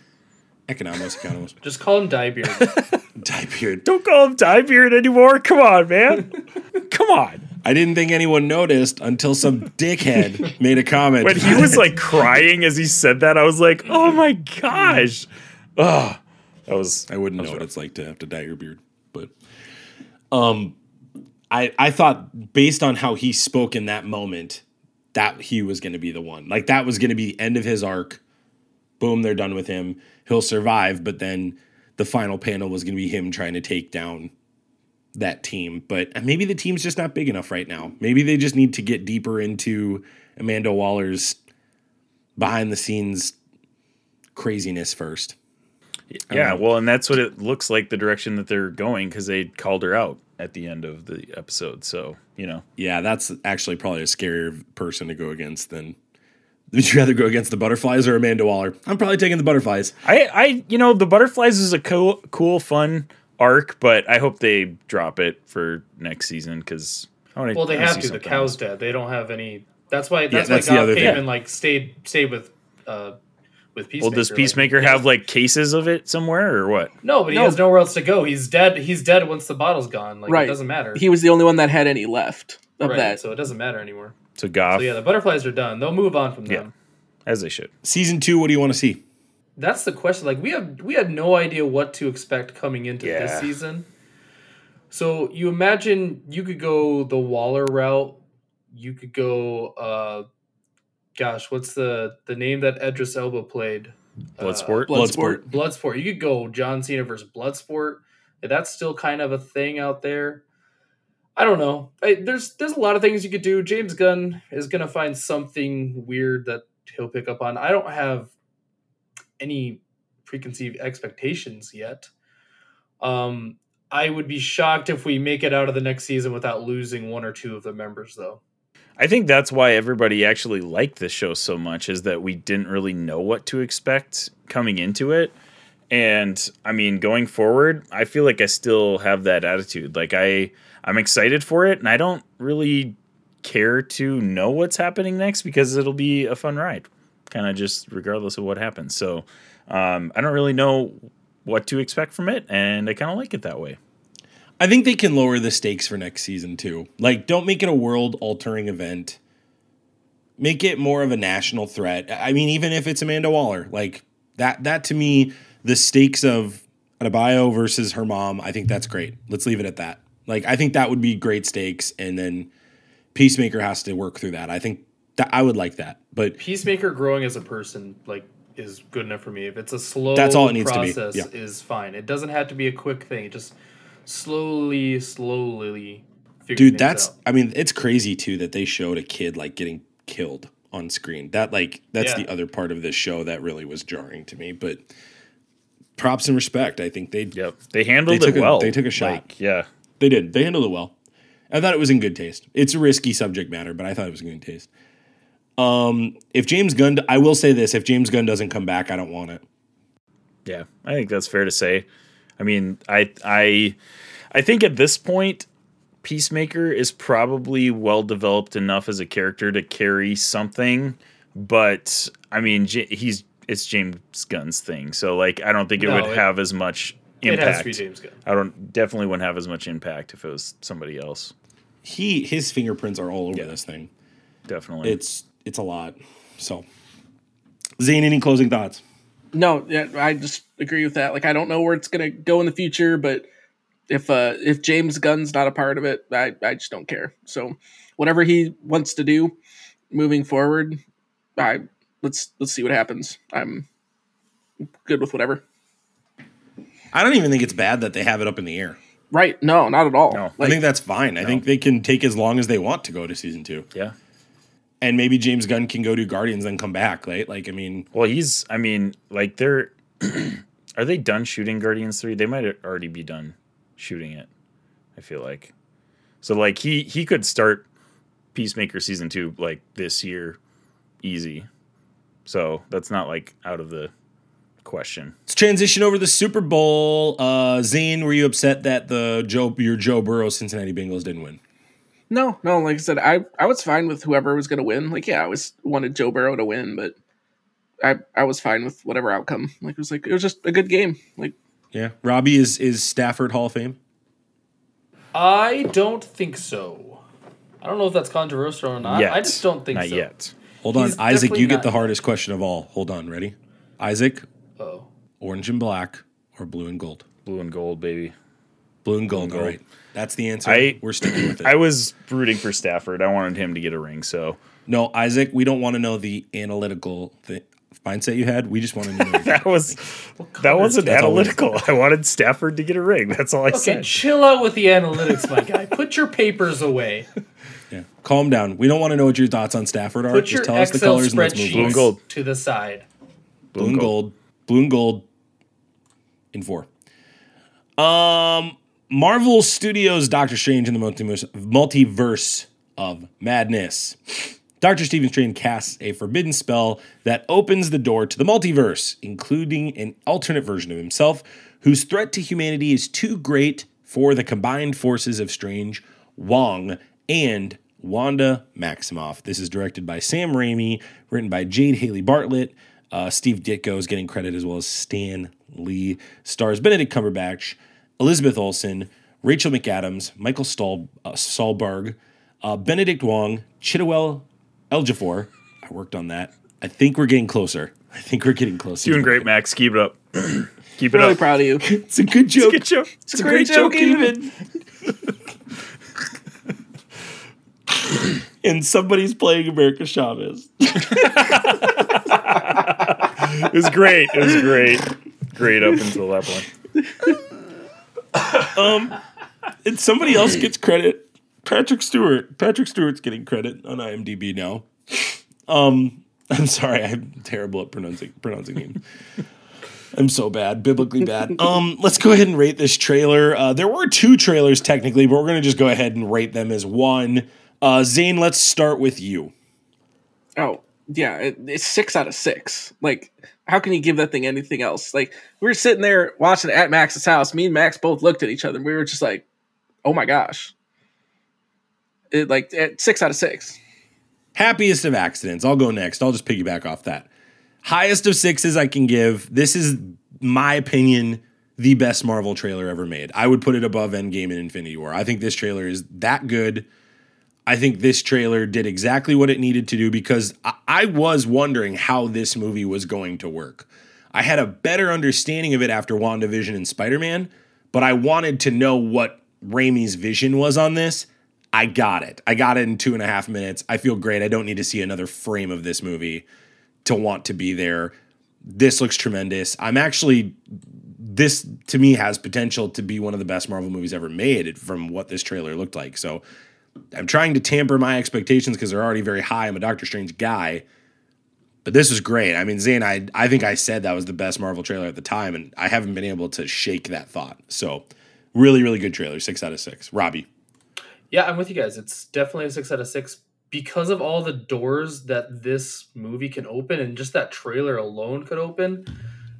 Speaker 1: Economos, Economos,
Speaker 3: Just call him Dyebeard.
Speaker 1: Dyebeard.
Speaker 2: Don't call him Dyebeard anymore. Come on, man. Come on.
Speaker 1: I didn't think anyone noticed until some dickhead made a comment.
Speaker 2: When he was like crying as he said that, I was like, oh my gosh. Oh, that was
Speaker 1: I wouldn't know
Speaker 2: was
Speaker 1: what
Speaker 2: rough.
Speaker 1: it's like to have to dye your beard, but um, I I thought based on how he spoke in that moment that he was going to be the one. Like that was going to be the end of his arc. Boom, they're done with him. He'll survive, but then the final panel was going to be him trying to take down that team. But uh, maybe the team's just not big enough right now. Maybe they just need to get deeper into Amanda Waller's behind the scenes craziness first.
Speaker 2: Yeah, well, and that's what it looks like the direction that they're going because they called her out at the end of the episode. So, you know,
Speaker 1: Yeah, that's actually probably a scarier person to go against than. Would you rather go against the butterflies or Amanda Waller? I'm probably taking the butterflies.
Speaker 2: I, I, you know, the butterflies is a cool, cool, fun arc, but I hope they drop it for next season because I want
Speaker 3: well, they have to. The cow's dead. They don't have any. That's why. That's,
Speaker 1: that's
Speaker 3: why
Speaker 1: the
Speaker 3: God
Speaker 1: other
Speaker 3: came
Speaker 1: thing.
Speaker 3: and like stayed stayed with uh with Peacemaker.
Speaker 2: Well, does Peacemaker
Speaker 3: he
Speaker 2: have like cases of it somewhere or what?
Speaker 3: No, but he
Speaker 4: No.
Speaker 3: has nowhere else to go. He's dead. He's dead once the bottle's gone. Like
Speaker 4: Right.
Speaker 3: it doesn't matter.
Speaker 4: He was the only one that had any left of
Speaker 3: right,
Speaker 4: that.
Speaker 3: so it doesn't matter anymore.
Speaker 2: So Goff,
Speaker 3: So yeah, the butterflies are done. They'll move on from
Speaker 2: Yeah.
Speaker 3: them.
Speaker 2: as they should.
Speaker 1: Season two, what do you want to see?
Speaker 3: That's the question. Like we have we had no idea what to expect coming into
Speaker 2: Yeah.
Speaker 3: this season. So you imagine you could go the Waller route. You could go uh gosh, what's the the name that Idris Elba played?
Speaker 2: Bloodsport.
Speaker 4: Bloodsport.
Speaker 3: Bloodsport. You could go John Cena versus Bloodsport. That's still kind of a thing out there. I don't know. I, there's there's a lot of things you could do. James Gunn is gonna find something weird that he'll pick up on. I don't have any preconceived expectations yet. Um, I would be shocked if we make it out of the next season without losing one or two of the members, though.
Speaker 2: I think that's why everybody actually liked the show so much is that we didn't really know what to expect coming into it. And I mean, going forward, I feel like I still have that attitude. Like I I'm excited for it and I don't really care to know what's happening next because it'll be a fun ride. Kind of just regardless of what happens. So, um, I don't really know what to expect from it and I kind of like it that way.
Speaker 1: I think they can lower the stakes for next season too. Like, don't make it a world altering event. Make it more of a national threat. I mean, even if it's Amanda Waller, like that. That to me, the stakes of Adebayo versus her mom. I think that's great. Let's leave it at that. Like, I think that would be great stakes, and then Peacemaker has to work through that. I think that I would like that, but
Speaker 3: Peacemaker growing as a person, like, is good enough for me. If it's a slow
Speaker 1: That's all it needs to be. Yeah.
Speaker 3: is fine. It doesn't have to be a quick thing. It just slowly, slowly.
Speaker 1: dude that's
Speaker 3: out.
Speaker 1: i mean it's crazy too that they showed a kid like getting killed on screen that like that's
Speaker 3: Yeah.
Speaker 1: the other part of this show that really was jarring to me but props and respect i think they
Speaker 2: Yep. They handled
Speaker 1: They took
Speaker 2: it
Speaker 1: a-
Speaker 2: well.
Speaker 1: they took a shot.
Speaker 2: Like, yeah.
Speaker 1: they did they handled it well i thought it was in good taste it's a risky subject matter but i thought it was in good taste um if james gunn i will say this if james gunn doesn't come back i don't want it
Speaker 2: Yeah, I think that's fair to say. I mean, I I I think at this point Peacemaker is probably well developed enough as a character to carry something, but I mean, J- he's it's James Gunn's thing. So like I don't think it
Speaker 3: No,
Speaker 2: would
Speaker 3: it-
Speaker 2: have as much
Speaker 3: It
Speaker 2: impact.
Speaker 3: has to be James Gunn.
Speaker 2: I don't definitely wouldn't have as much impact if it was somebody else.
Speaker 1: he his fingerprints are all over
Speaker 2: Yeah.
Speaker 1: this thing
Speaker 2: Definitely.
Speaker 1: it's it's a lot so zane any closing thoughts
Speaker 4: No, yeah, I just agree with that. Like, I don't know where it's gonna go in the future, but if uh if James Gunn's not a part of it, I I just don't care. So, whatever he wants to do moving forward, I let's let's see what happens. I'm good with whatever.
Speaker 1: i don't even think it's bad that they have it up in the air
Speaker 4: Right? No, not at all.
Speaker 2: No.
Speaker 1: I think that's fine. I think they can take as long as they want to go to season two,
Speaker 2: yeah.
Speaker 1: And maybe James Gunn can go to Guardians and come back. Right? Like, I mean,
Speaker 2: Well, he's. I mean, like they're. are they done shooting Guardians three? They might already be done shooting it. I feel like. So like he he could start Peacemaker season two like this year, easy. So that's not like out of the question.
Speaker 1: Let's transition over to the Super Bowl. Uh, Zane, were you upset that the Joe your Joe Burrow Cincinnati Bengals didn't win?
Speaker 4: No, no, like I said, I, I was fine with whoever was going to win. Like, yeah, I was wanted Joe Burrow to win, but I I was fine with whatever outcome. Like, it was like it was just a good game. Like,
Speaker 1: Yeah, Robbie is is Stafford Hall of Fame.
Speaker 3: I don't think so. I don't know if that's controversial or not.
Speaker 2: yet.
Speaker 3: I just don't think
Speaker 2: Not
Speaker 3: so.
Speaker 2: yet.
Speaker 1: Hold on,
Speaker 3: He's
Speaker 1: Isaac, you get
Speaker 3: not
Speaker 1: the
Speaker 3: yet.
Speaker 1: hardest question of all. Hold on, ready? Isaac,
Speaker 3: Oh.
Speaker 1: orange and black or blue and gold?
Speaker 2: Blue and gold, baby.
Speaker 1: Blue and gold.
Speaker 2: gold.
Speaker 1: All right, that's the answer.
Speaker 2: I-
Speaker 1: We're sticking with it.
Speaker 2: I was rooting for Stafford. I wanted him to get a ring. So
Speaker 1: no, Isaac, we don't want to know the analytical th- mindset you had. We just want to know.
Speaker 2: that was that wasn't
Speaker 1: That's
Speaker 2: analytical. I wanted Stafford to get a ring. That's all I said.
Speaker 3: Okay,
Speaker 2: said.
Speaker 3: chill out with the analytics, my guy. Put your papers away.
Speaker 1: Yeah, calm down. We don't want to know what your thoughts on Stafford are.
Speaker 3: Put
Speaker 1: just
Speaker 3: your
Speaker 1: tell us the
Speaker 3: Excel
Speaker 1: colors and let's move
Speaker 2: Blue and gold.
Speaker 3: to the side.
Speaker 1: Blue and gold. Blue and gold. In four. Um, Marvel Studios Doctor Strange in the multiverse, of madness. Doctor Stephen Strange casts a forbidden spell that opens the door to the multiverse, including an alternate version of himself whose threat to humanity is too great for the combined forces of Strange, Wong, and Wanda Maximoff. This is directed by Sam Raimi, written by Jade Halley Bartlett. Uh, Steve Ditko is getting credit as well as Stan Lee. Stars Benedict Cumberbatch, Elizabeth Olsen, Rachel McAdams, Michael Stahl, uh, Sahlberg, uh, Benedict Wong, Chitowell Eljafor. I worked on that. I think we're getting closer. I think we're getting closer.
Speaker 2: Doing great, Max. Keep it up. Keep it up.
Speaker 4: really
Speaker 2: up.
Speaker 4: proud of you.
Speaker 1: It's a good joke.
Speaker 2: Good joke.
Speaker 1: It's a great, joke, even. and somebody's playing America Chavez.
Speaker 2: It was great. It was great. Great up until that point.
Speaker 1: And somebody else gets credit. Patrick Stewart. Patrick Stewart's getting credit on IMDb now. Um, I'm sorry, I'm terrible at pronouncing pronouncing names. I'm so bad, biblically bad. Um, let's go ahead and rate this trailer. Uh, there were two trailers technically, but we're gonna just go ahead and rate them as one. Uh, Zane, let's start with you.
Speaker 4: Oh, yeah, it, it's six out of six. Like, how can you give that thing anything else? Like, we were sitting there watching at Max's house. Me and Max both looked at each other and we were just like, oh my gosh. It like at six out of six.
Speaker 1: Happiest of accidents. I'll go next. I'll just piggyback off that. Highest of sixes I can give. This is my opinion, the best Marvel trailer ever made. I would put it above Endgame and Infinity War. I think this trailer is that good. I think this trailer did exactly what it needed to do because I, I was wondering how this movie was going to work. I had a better understanding of it after WandaVision and Spider Man, but I wanted to know what Raimi's vision was on this. I got it. I got it in two and a half minutes. I feel great. I don't need to see another frame of this movie to want to be there. This looks tremendous. I'm actually, this to me has potential to be one of the best Marvel movies ever made from what this trailer looked like. So I'm trying to tamper my expectations because they're already very high. I'm a Doctor Strange guy. But this was great. I mean, Zane, I I think I said that was the best Marvel trailer at the time, and I haven't been able to shake that thought. So, really, really good trailer. Six out of six. Robbie.
Speaker 3: Yeah, I'm with you guys. It's definitely a six out of six because of all the doors that this movie can open, and just that trailer alone could open.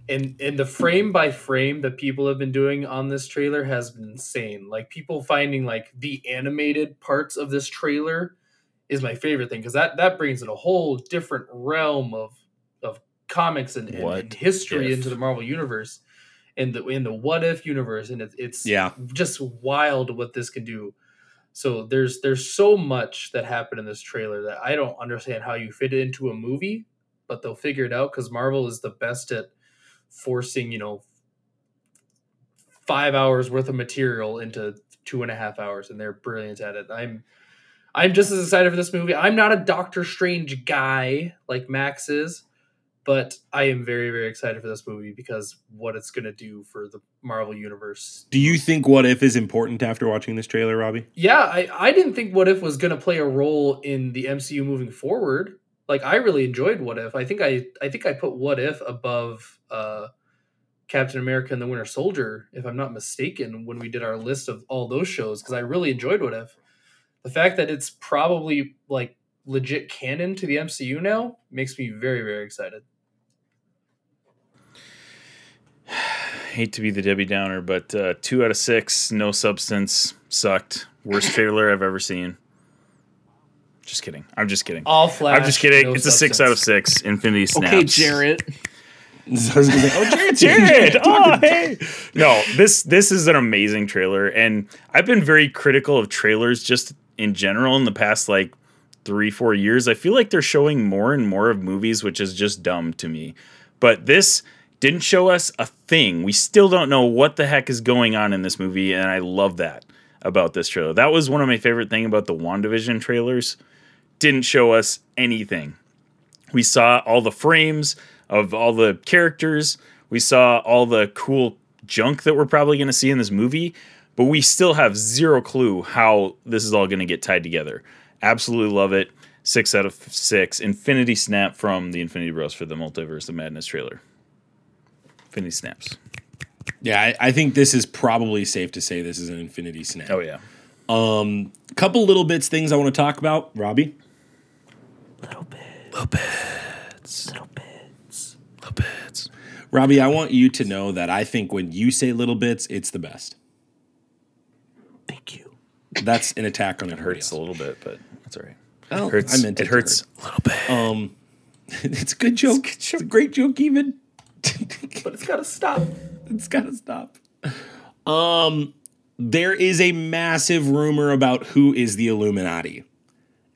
Speaker 3: And and the frame by frame that people have been doing on this trailer has been insane. Like people finding like the animated parts of this trailer is my favorite thing because that that brings in a whole different realm of of comics and, and, and history
Speaker 2: if?
Speaker 3: into the Marvel universe in the in the what if universe, and it's it's
Speaker 1: Yeah.
Speaker 3: just wild what this can do. So there's there's so much that happened in this trailer that I don't understand how you fit it into a movie, but they'll figure it out because Marvel is the best at forcing you know five hours worth of material into two and a half hours, and they're brilliant at it. I'm I'm just as excited for this movie. I'm not a Doctor Strange guy like Max is, but I am very very excited for this movie because what it's gonna do for the Marvel universe
Speaker 1: Do you think What If is important after watching this trailer, Robbie?
Speaker 3: yeah, I, I didn't think What If was going to play a role in the MCU moving forward. Like I really enjoyed What If. I think I I think I put What If above uh, Captain America and the Winter Soldier, if I'm not mistaken, when we did our list of all those shows because I really enjoyed What If. The fact that it's probably like legit canon to the MCU now makes me very very excited.
Speaker 2: hate to be the Debbie Downer, but uh, two out of six, no substance, sucked. Worst trailer I've ever seen. Just kidding. I'm just kidding.
Speaker 3: All flash.
Speaker 2: I'm just kidding.
Speaker 3: no
Speaker 2: it's a six out of six. Infinity Snaps.
Speaker 4: Okay, Jarrett.
Speaker 1: So I was gonna say, oh, Jared,
Speaker 2: Jared. Oh, hey. No, this this is an amazing trailer, and I've been very critical of trailers just in general in the past like three four years. I feel like they're showing more and more of movies, which is just dumb to me. But this didn't show us a thing. We still don't know what the heck is going on in this movie, and I love that about this trailer. That was one of my favorite thing about the WandaVision trailers. Didn't show us anything. We saw all the frames of all the characters. We saw all the cool junk that we're probably going to see in this movie, but we still have zero clue how this is all going to get tied together. Absolutely love it. Six out of six. Infinity Snap from the Infinity Bros for the Multiverse of Madness trailer. Infinity Snaps.
Speaker 1: Yeah, I, I think this is probably safe to say this is an Infinity Snap.
Speaker 2: Oh yeah.
Speaker 1: Um, couple little bits things I want to talk about, Robbie.
Speaker 2: Little bits. Little bits. Little bits.
Speaker 1: Robbie, I want you to know that I think when you say little bits, it's the best.
Speaker 5: Thank you.
Speaker 1: That's an attack on
Speaker 2: It
Speaker 1: everybody
Speaker 2: hurts a little bit, but that's all right.
Speaker 1: else.
Speaker 2: hurts.
Speaker 1: I meant
Speaker 2: it,
Speaker 1: it
Speaker 2: hurts
Speaker 1: hurt.
Speaker 2: a little bit.
Speaker 1: Um, it's a good joke. It's, a great joke, even.
Speaker 3: But it's gotta stop.
Speaker 1: it's gotta stop. Um, there is a massive rumor about who is the Illuminati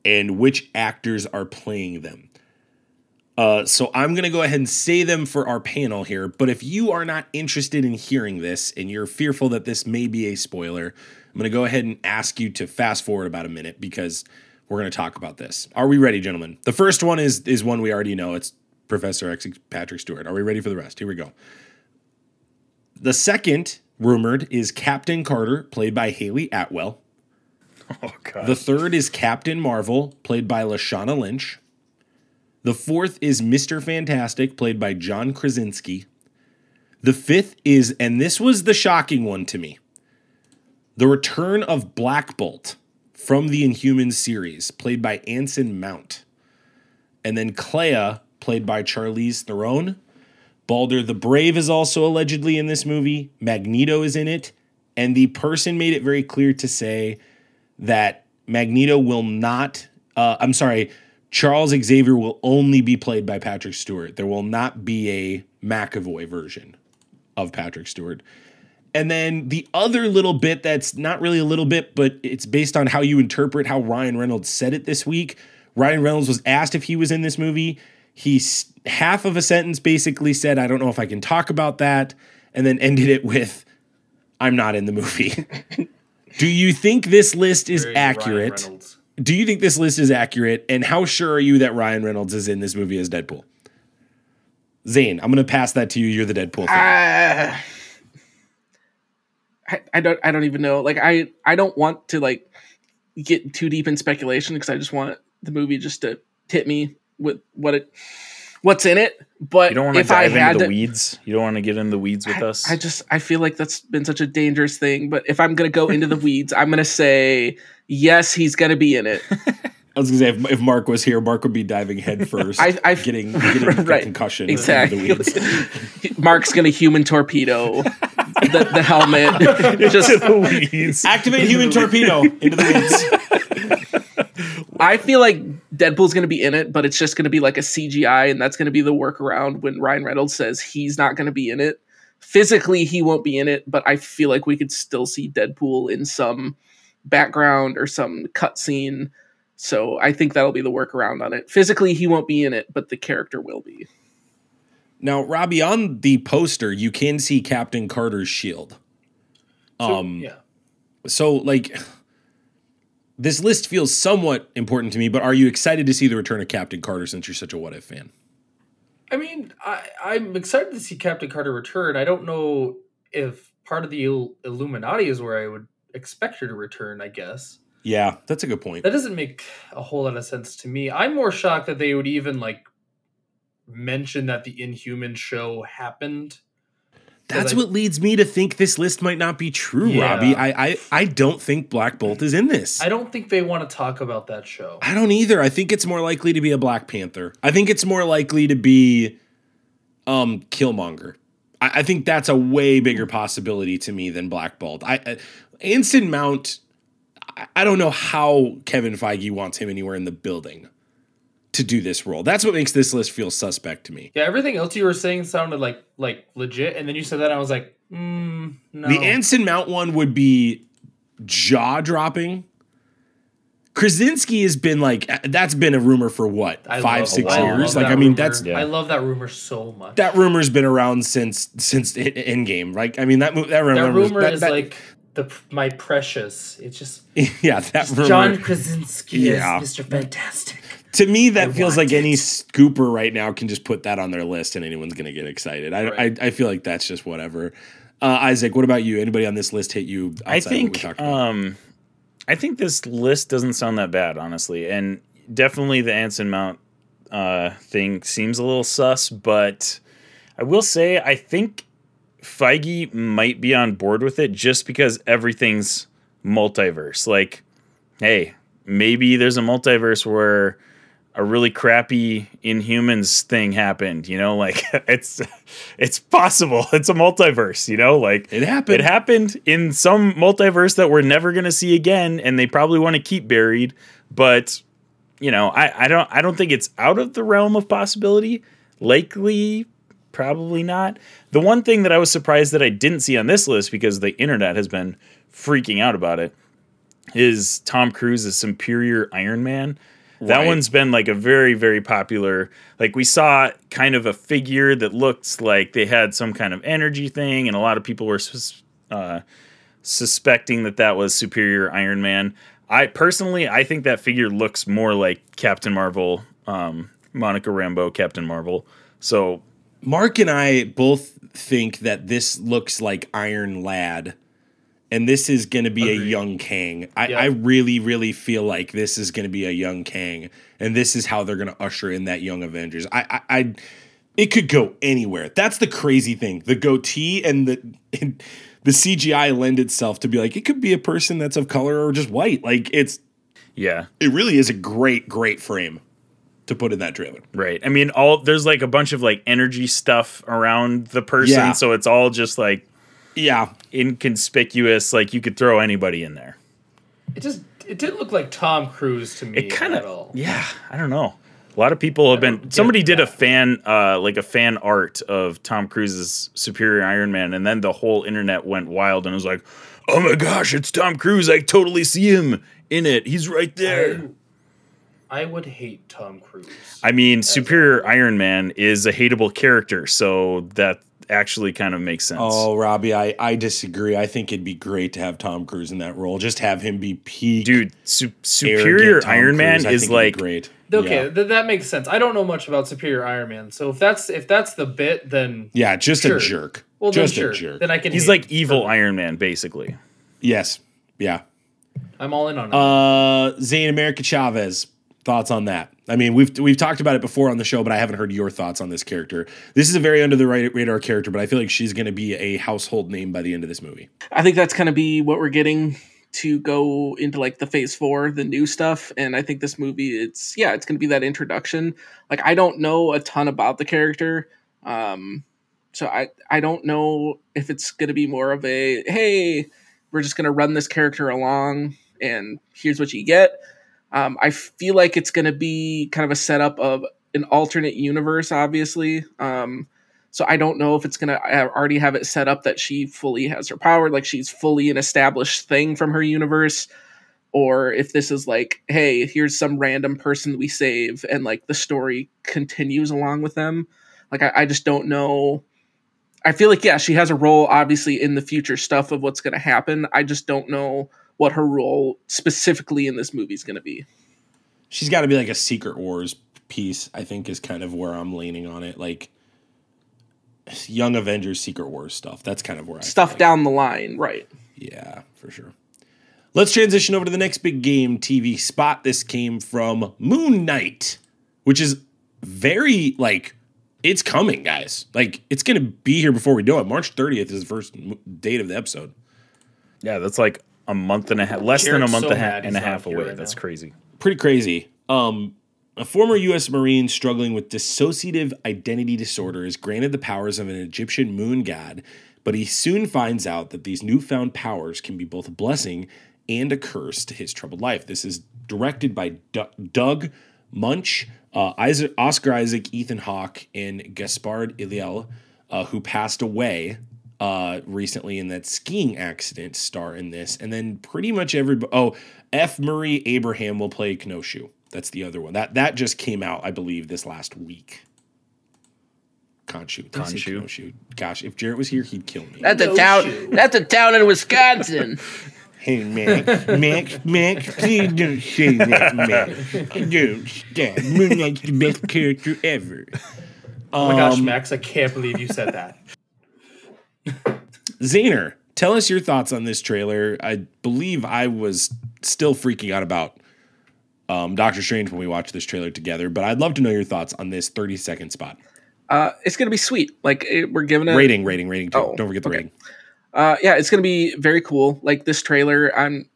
Speaker 1: and which actors are playing them. Uh, so I'm gonna go ahead and say them for our panel here. But if you are not interested in hearing this and you're fearful that this may be a spoiler, I'm gonna go ahead and ask you to fast forward about a minute because we're gonna talk about this. Are we ready, gentlemen? The first one is is one we already know. It's Professor X Patrick Stewart. Are we ready for the rest? Here we go. The second rumored is Captain Carter, played by Hayley Atwell.
Speaker 2: Oh god.
Speaker 1: The third is Captain Marvel, played by Lashana Lynch. The fourth is Mr. Fantastic, played by John Krasinski. The fifth is, and this was the shocking one to me, the return of Black Bolt from the Inhumans series, played by Anson Mount. And then Clea, played by Charlize Theron. Balder the Brave is also allegedly in this movie. Magneto is in it. And the person made it very clear to say that Magneto will not, uh, I'm sorry, Charles Xavier will only be played by Patrick Stewart. There will not be a McAvoy version of Patrick Stewart. And then the other little bit that's not really a little bit, but it's based on how you interpret how Ryan Reynolds said it this week. Ryan Reynolds was asked if he was in this movie. He half of a sentence basically said, I don't know if I can talk about that, and then ended it with, I'm not in the movie. Do you think this list is
Speaker 3: Very
Speaker 1: accurate?
Speaker 3: Reynolds.
Speaker 1: Do you think this list is accurate? And how sure are you that Ryan Reynolds is in this movie as Deadpool? Zane, I'm going to pass that to you. You're the Deadpool.
Speaker 4: Uh, I, I don't I don't even know. Like I I don't want to like get too deep in speculation because I just want the movie just to hit me with what it what's in it. But
Speaker 2: you don't want to
Speaker 4: if I
Speaker 2: dive
Speaker 4: had
Speaker 2: into the
Speaker 4: to,
Speaker 2: weeds. You don't want to get in the weeds with
Speaker 4: I,
Speaker 2: us.
Speaker 4: I just I feel like that's been such a dangerous thing. But if I'm gonna go into the weeds, I'm gonna say yes, he's gonna be in it.
Speaker 1: I was going to say, if, if Mark was here, Mark would be diving headfirst,
Speaker 4: I- I-
Speaker 1: getting, getting a
Speaker 4: Right.
Speaker 1: concussion.
Speaker 4: Exactly.
Speaker 1: Into the weeds.
Speaker 4: Mark's gonna human torpedo the, the helmet. Just
Speaker 2: the.
Speaker 1: Activate human torpedo into the weeds.
Speaker 4: I feel like Deadpool's going to be in it, but it's just going to be like a CGI, and that's going to be the workaround when Ryan Reynolds says he's not going to be in it. Physically, he won't be in it, but I feel like we could still see Deadpool in some background or some cutscene. So I think that'll be the workaround on it. Physically, he won't be in it, but the character will be.
Speaker 1: Now, Robbie, on the poster, you can see Captain Carter's shield.
Speaker 3: So,
Speaker 1: Um,
Speaker 3: yeah.
Speaker 1: So, like, this list feels somewhat important to me, but are you excited to see the return of Captain Carter since you're such a What If fan?
Speaker 3: I mean, I, I'm excited to see Captain Carter return. I don't know if part of the Il- Illuminati is where I would expect her to return, I guess.
Speaker 1: Yeah, that's a good point.
Speaker 3: That doesn't make a whole lot of sense to me. I'm more shocked that they would even like mention that the Inhuman show happened.
Speaker 1: That's
Speaker 3: I-
Speaker 1: what leads me to think this list might not be true,
Speaker 3: Yeah.
Speaker 1: Robbie. I, I I don't think Black Bolt is in this.
Speaker 3: I don't think they want to talk about that show.
Speaker 1: I don't either. I think it's more likely to be a Black Panther. I think it's more likely to be um Killmonger. I, I think that's a way bigger possibility to me than Black Bolt. I, I Anson Mount. I, I don't know how Kevin Feige wants him anywhere in the building to do this role. That's what makes this list feel suspect to me.
Speaker 3: Yeah, everything else you were saying sounded like like legit, and then you said that, and I was like, mm, no.
Speaker 1: The Anson Mount one would be jaw dropping. Krasinski has been like that's been a rumor for what
Speaker 3: I
Speaker 1: five
Speaker 3: love-
Speaker 1: six
Speaker 3: I
Speaker 1: years. Like I mean
Speaker 3: rumor.
Speaker 1: that's
Speaker 2: Yeah.
Speaker 3: I love that rumor so much.
Speaker 1: that rumor's been around since since Endgame. Like I mean that mo- that,
Speaker 3: that
Speaker 1: rumor,
Speaker 3: rumor
Speaker 1: that-
Speaker 3: is
Speaker 1: that-
Speaker 3: like the my precious. It's just
Speaker 1: yeah that rumor.
Speaker 3: John Krasinski
Speaker 1: Yeah.
Speaker 3: is Mr. Fantastic.
Speaker 1: to me that feels
Speaker 3: want
Speaker 1: like any scooper right now can just put that on their list and anyone's gonna get excited. I
Speaker 3: Right.
Speaker 1: I, I feel like that's just whatever. Uh, Isaac, what about you? Anybody on this list hit you?
Speaker 2: I
Speaker 1: outside of what we
Speaker 2: think
Speaker 1: talked about?
Speaker 2: um I think this list doesn't sound that bad, honestly. And definitely the Anson Mount uh thing seems a little sus, but I will say I think Feige might be on board with it just because everything's multiverse. Like, hey, maybe there's a multiverse where a really crappy Inhumans thing happened. You know, like it's it's possible. It's a multiverse. You know, like
Speaker 1: it happened.
Speaker 2: it happened in some multiverse that we're never going to see again, and they probably want to keep buried. But you know, I, I don't I don't think it's out of the realm of possibility. Likely, probably not. The one thing that I was surprised that I didn't see on this list because the internet has been freaking out about it is Tom Cruise's Superior Iron Man. That
Speaker 1: Right.
Speaker 2: one's been like a very, very popular. Like we saw kind of a figure that looks like they had some kind of energy thing, and a lot of people were sus- uh, suspecting that that was Superior Iron Man. I personally, I think that figure looks more like Captain Marvel, um, Monica Rambeau, Captain Marvel. So
Speaker 1: Mark and I both think that this looks like Iron Lad, and this is going to be a young Kang. I,
Speaker 3: Yeah.
Speaker 1: I really, really feel like this is going to be a young Kang, and this is how they're going to usher in that young Avengers. I, I, I, it could go anywhere. That's the crazy thing. The goatee and the and the CGI lend itself to be like it could be a person that's of color or just white. Like it's
Speaker 2: yeah,
Speaker 1: it really is a great, great frame to put in that trailer.
Speaker 2: Right. I mean, all there's like a bunch of like energy stuff around the person,
Speaker 1: Yeah.
Speaker 2: so it's all just like
Speaker 1: Yeah,
Speaker 2: inconspicuous. Like you could throw anybody in there.
Speaker 3: It just it didn't look like Tom Cruise to me
Speaker 2: It kind of, yeah. I don't know. A lot of people have been. Somebody did a fan, uh, like a fan art of Tom Cruise's Superior Iron Man, and then the whole internet went wild and it was like, "Oh my gosh, it's Tom Cruise! I totally see him in it. He's right there."
Speaker 3: I, I would hate Tom Cruise.
Speaker 2: I mean, Superior Iron Man is a hateable character, so that actually kind of makes sense.
Speaker 1: Oh, Robbie, I, I disagree. I think it'd be great to have Tom Cruise in that role. Just have him be peak.
Speaker 2: dude su- superior
Speaker 1: Tom
Speaker 2: iron man
Speaker 1: Cruise. I
Speaker 2: is
Speaker 1: think it'd be
Speaker 2: like
Speaker 1: great.
Speaker 3: okay,
Speaker 1: Yeah.
Speaker 3: th- that makes sense. I don't know much about Superior Iron Man, so if that's if that's the bit, then
Speaker 1: Yeah, just
Speaker 3: Sure.
Speaker 1: a jerk.
Speaker 3: well,
Speaker 1: just
Speaker 3: then sure.
Speaker 1: a jerk.
Speaker 3: Then I can.
Speaker 2: he's
Speaker 3: hate
Speaker 2: like
Speaker 3: him.
Speaker 2: evil iron man basically
Speaker 1: yes. Yeah.
Speaker 3: I'm all in on it.
Speaker 1: Uh Zane America Chavez. Thoughts on that? I mean, we've we've talked about it before on the show, but I haven't heard your thoughts on this character. This is a very under the radar character, but I feel like she's going to be a household name by the end of this movie.
Speaker 4: I think that's going to be what we're getting to go into like the phase four, the new stuff. And I think this movie, it's yeah, it's going to be that introduction. Like I don't know a ton about the character, um, so I I don't know if it's going to be more of a hey, we're just going to run this character along and here's what you get. Um, I feel like it's going to be kind of a setup of an alternate universe, obviously. Um, so I don't know if it's gonna already have it set up that she fully has her power, like she's fully an established thing from her universe, or if this is like, hey, here's some random person we save, and like the story continues along with them. Like I, I just don't know. I feel like yeah, she has a role obviously in the future stuff of what's gonna happen. I just don't know what her role specifically in this movie is gonna be.
Speaker 1: She's got to be like a Secret Wars piece. I think is kind of where I'm leaning on it. Like Young Avengers, Secret Wars stuff. That's kind of where I feel
Speaker 4: Stuff
Speaker 1: like-
Speaker 4: down the line, right?
Speaker 1: Yeah, for sure. Let's transition over to the next big game TV spot. This came from Moon Knight, which is very like it's coming, guys. Like it's gonna be here before we know it. March 30th is the first date of the episode.
Speaker 2: yeah that's like a month and a half less than a month
Speaker 3: so
Speaker 2: and a half, and a half away
Speaker 3: right
Speaker 2: that's
Speaker 3: now.
Speaker 2: crazy
Speaker 1: Pretty crazy. Um, A former U.S. Marine struggling with dissociative identity disorder is granted the powers of an Egyptian moon god, but he soon finds out that these newfound powers can be both a blessing and a curse to his troubled life. This is directed by D- Doug Munch, uh, Isaac, Oscar Isaac, Ethan Hawke, and Gaspard Iliel, uh, who passed away uh, recently in that skiing accident, star in this. And then pretty much every Oh, F. Murray Abraham will play Kenoshu. That's the other one. That that just came out, I believe, this last week. Khonshu. Did I say
Speaker 2: Khonshu.
Speaker 1: Kenoshu? Gosh, if Jarrett was here, he'd kill me.
Speaker 4: That's a
Speaker 3: No
Speaker 4: town.
Speaker 3: shit.
Speaker 4: That's a town in Wisconsin.
Speaker 1: Hey, Max, Max, Max, please don't say that, Max. Don't stop. Moon Knight's the best character ever.
Speaker 3: Oh my gosh,
Speaker 1: Um,
Speaker 3: Max, I can't believe you said that.
Speaker 1: Zaner, tell us your thoughts on this trailer. I believe I was still freaking out about um, Doctor Strange when we watched this trailer together, but I'd love to know your thoughts on this 30 second spot.
Speaker 4: Uh, it's gonna be sweet. Like it, we're giving it.
Speaker 1: rating, rating, rating. Too.
Speaker 4: Oh,
Speaker 1: Don't forget the
Speaker 4: okay.
Speaker 1: rating.
Speaker 4: Uh, yeah, it's gonna be very cool. Like this trailer, I'm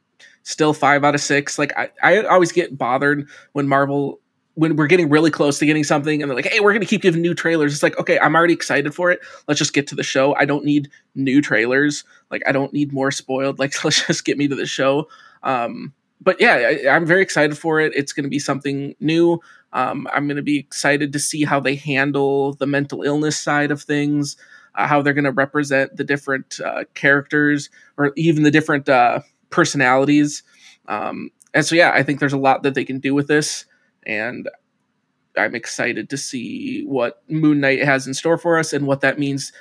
Speaker 4: still five out of six. Like I, I always get bothered when Marvel when we're getting really close to getting something and they're like, hey, we're gonna keep giving new trailers. It's like, okay, I'm already excited for it. Let's just get to the show. I don't need new trailers. Like I don't need more spoiled. Like let's just get me to the show. Um, but yeah, I, I'm very excited for it. It's gonna be something new. Um, I'm gonna be excited to see how they handle the mental illness side of things uh, how they're going to represent the different uh, characters or even the different uh, personalities. Um, and so, yeah, I think there's a lot that they can do with this. And I'm excited to see what Moon Knight has in store for us and what that means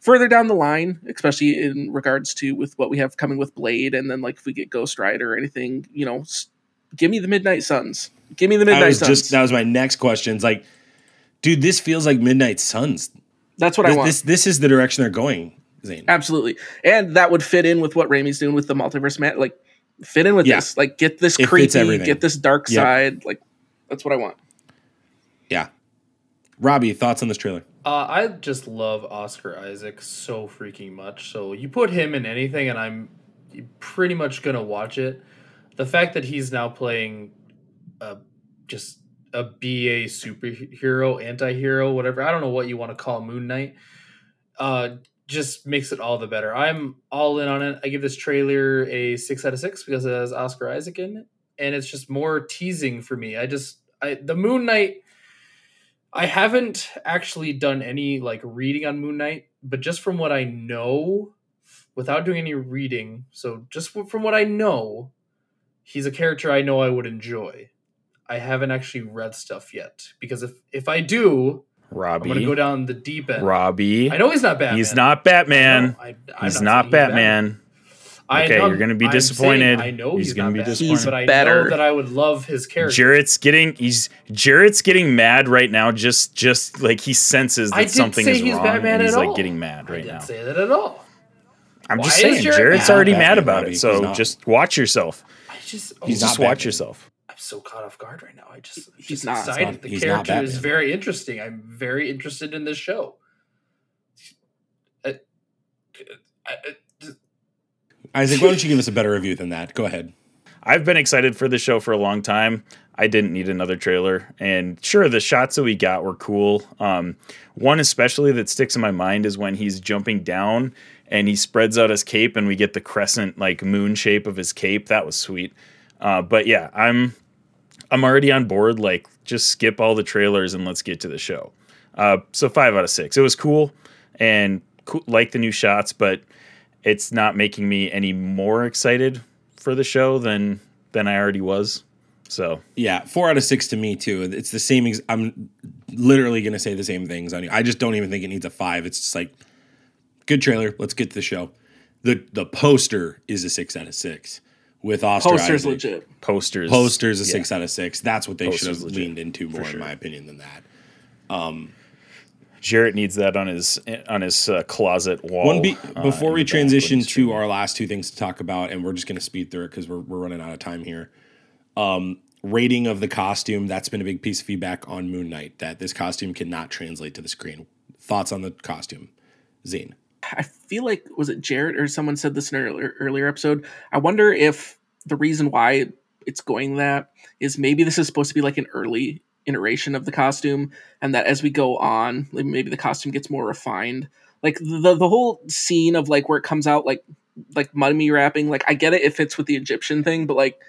Speaker 4: further down the line, especially in regards to with what we have coming with Blade. And then, like, if we get Ghost Rider or anything, you know, give me the Midnight Suns. Give me the Midnight
Speaker 1: I was
Speaker 4: Suns.
Speaker 1: just that was my next question. It's like, dude, this feels like Midnight Suns.
Speaker 4: That's what I
Speaker 1: This,
Speaker 4: want.
Speaker 1: this this is the direction they're going, Zane.
Speaker 4: Absolutely. And that would fit in with what Raimi's doing with the multiverse man. Like fit in with
Speaker 1: Yeah.
Speaker 4: this. Like get this
Speaker 1: It
Speaker 4: creepy, get this dark
Speaker 1: Yep.
Speaker 4: side. Like that's what I want.
Speaker 1: Yeah. Robbie, thoughts on this trailer?
Speaker 3: Uh, I just love Oscar Isaac so freaking much. So you put him in anything, and I'm pretty much gonna watch it. The fact that he's now playing, a, just a BA superhero, anti-hero, whatever I don't know what you want to call Moon Knight, uh, just makes it all the better. I'm all in on it. I give this trailer a six out of six because it has Oscar Isaac in it, and it's just more teasing for me. I just I the Moon Knight. I haven't actually done any like reading on Moon Knight, but just from what I know, without doing any reading, so just from what I know, he's a character I know I would enjoy. I haven't actually read stuff yet because if if I do,
Speaker 2: Robbie.
Speaker 3: I'm gonna go down the deep end.
Speaker 2: Robbie.
Speaker 3: I know he's not Batman.
Speaker 2: He's not Batman.
Speaker 3: know. I,
Speaker 2: He's
Speaker 3: saying
Speaker 2: not Batman.
Speaker 3: I
Speaker 2: Okay,
Speaker 3: know-
Speaker 2: you're gonna be disappointed.
Speaker 3: I know
Speaker 2: He's
Speaker 3: he's,
Speaker 2: gonna
Speaker 3: not
Speaker 2: be
Speaker 3: Batman,
Speaker 2: disappointed.
Speaker 3: but I
Speaker 4: better.
Speaker 3: know that I would love his character.
Speaker 2: Jarrett's getting he's Jarrett's getting mad right now. Just just like he senses that something
Speaker 3: say
Speaker 2: is
Speaker 3: he's
Speaker 2: wrong,
Speaker 3: Batman
Speaker 2: and he's
Speaker 3: at
Speaker 2: like
Speaker 3: all.
Speaker 2: getting mad
Speaker 3: I
Speaker 2: right
Speaker 3: didn't
Speaker 2: now.
Speaker 3: say that at all.
Speaker 2: I'm just
Speaker 3: Why is
Speaker 2: saying,
Speaker 3: Jarrett
Speaker 2: Jarrett's
Speaker 3: mad?
Speaker 2: already
Speaker 1: Batman,
Speaker 2: mad about
Speaker 1: Robbie.
Speaker 2: it. So just watch yourself.
Speaker 3: I just oh,
Speaker 1: He's
Speaker 2: just watch
Speaker 1: Batman.
Speaker 2: yourself.
Speaker 3: I'm so caught off guard right now. I just I'm
Speaker 4: He's
Speaker 3: just
Speaker 4: not. It's
Speaker 3: excited.
Speaker 1: not-
Speaker 3: the
Speaker 1: he's not
Speaker 3: character is very interesting. I'm very interested in this show. I- I- I-
Speaker 1: Isaac, why don't you give us a better review than that? Go ahead.
Speaker 2: I've been excited for the show for a long time. I didn't need another trailer. And sure, the shots that we got were cool. Um, one especially that sticks in my mind is when he's jumping down and he spreads out his cape and we get the crescent like moon shape of his cape. That was sweet. Uh, but yeah, I'm I'm already on board. Like, just skip all the trailers and let's get to the show. Uh, so five out of six. It was cool and cool, like the new shots, but it's not making me any more excited for the show than than I already was. So
Speaker 1: Yeah, four out of six to me too. It's the same. Ex- I'm literally going to say the same things on you. I just don't even think it needs a five. It's just like good trailer. Let's get to the show. the The poster is a six out of six with Oscar
Speaker 4: Poster's
Speaker 1: Isaac.
Speaker 4: legit.
Speaker 2: posters,
Speaker 1: Poster's a
Speaker 2: yeah.
Speaker 1: six out of six. That's what they should have
Speaker 2: legit,
Speaker 1: leaned into more,
Speaker 2: sure.
Speaker 1: in my opinion, than that.
Speaker 2: Um, Jarrett needs that on his on his uh, closet wall.
Speaker 1: One be-
Speaker 2: uh,
Speaker 1: before
Speaker 2: in
Speaker 1: we transition to our last two things to talk about, and we're just going to speed through it because we're, we're running out of time here. Um, rating of the costume that's been a big piece of feedback on Moon Knight that this costume cannot translate to the screen. Thoughts on the costume, Zane?
Speaker 4: I feel like was it Jarrett or someone said this in an earlier, earlier episode. I wonder if the reason why it's going that is maybe this is supposed to be like an early iteration of the costume, and that as we go on, maybe the costume gets more refined. Like the the whole scene of like where it comes out like like mummy wrapping, like I get it, it fits with the Egyptian thing, but like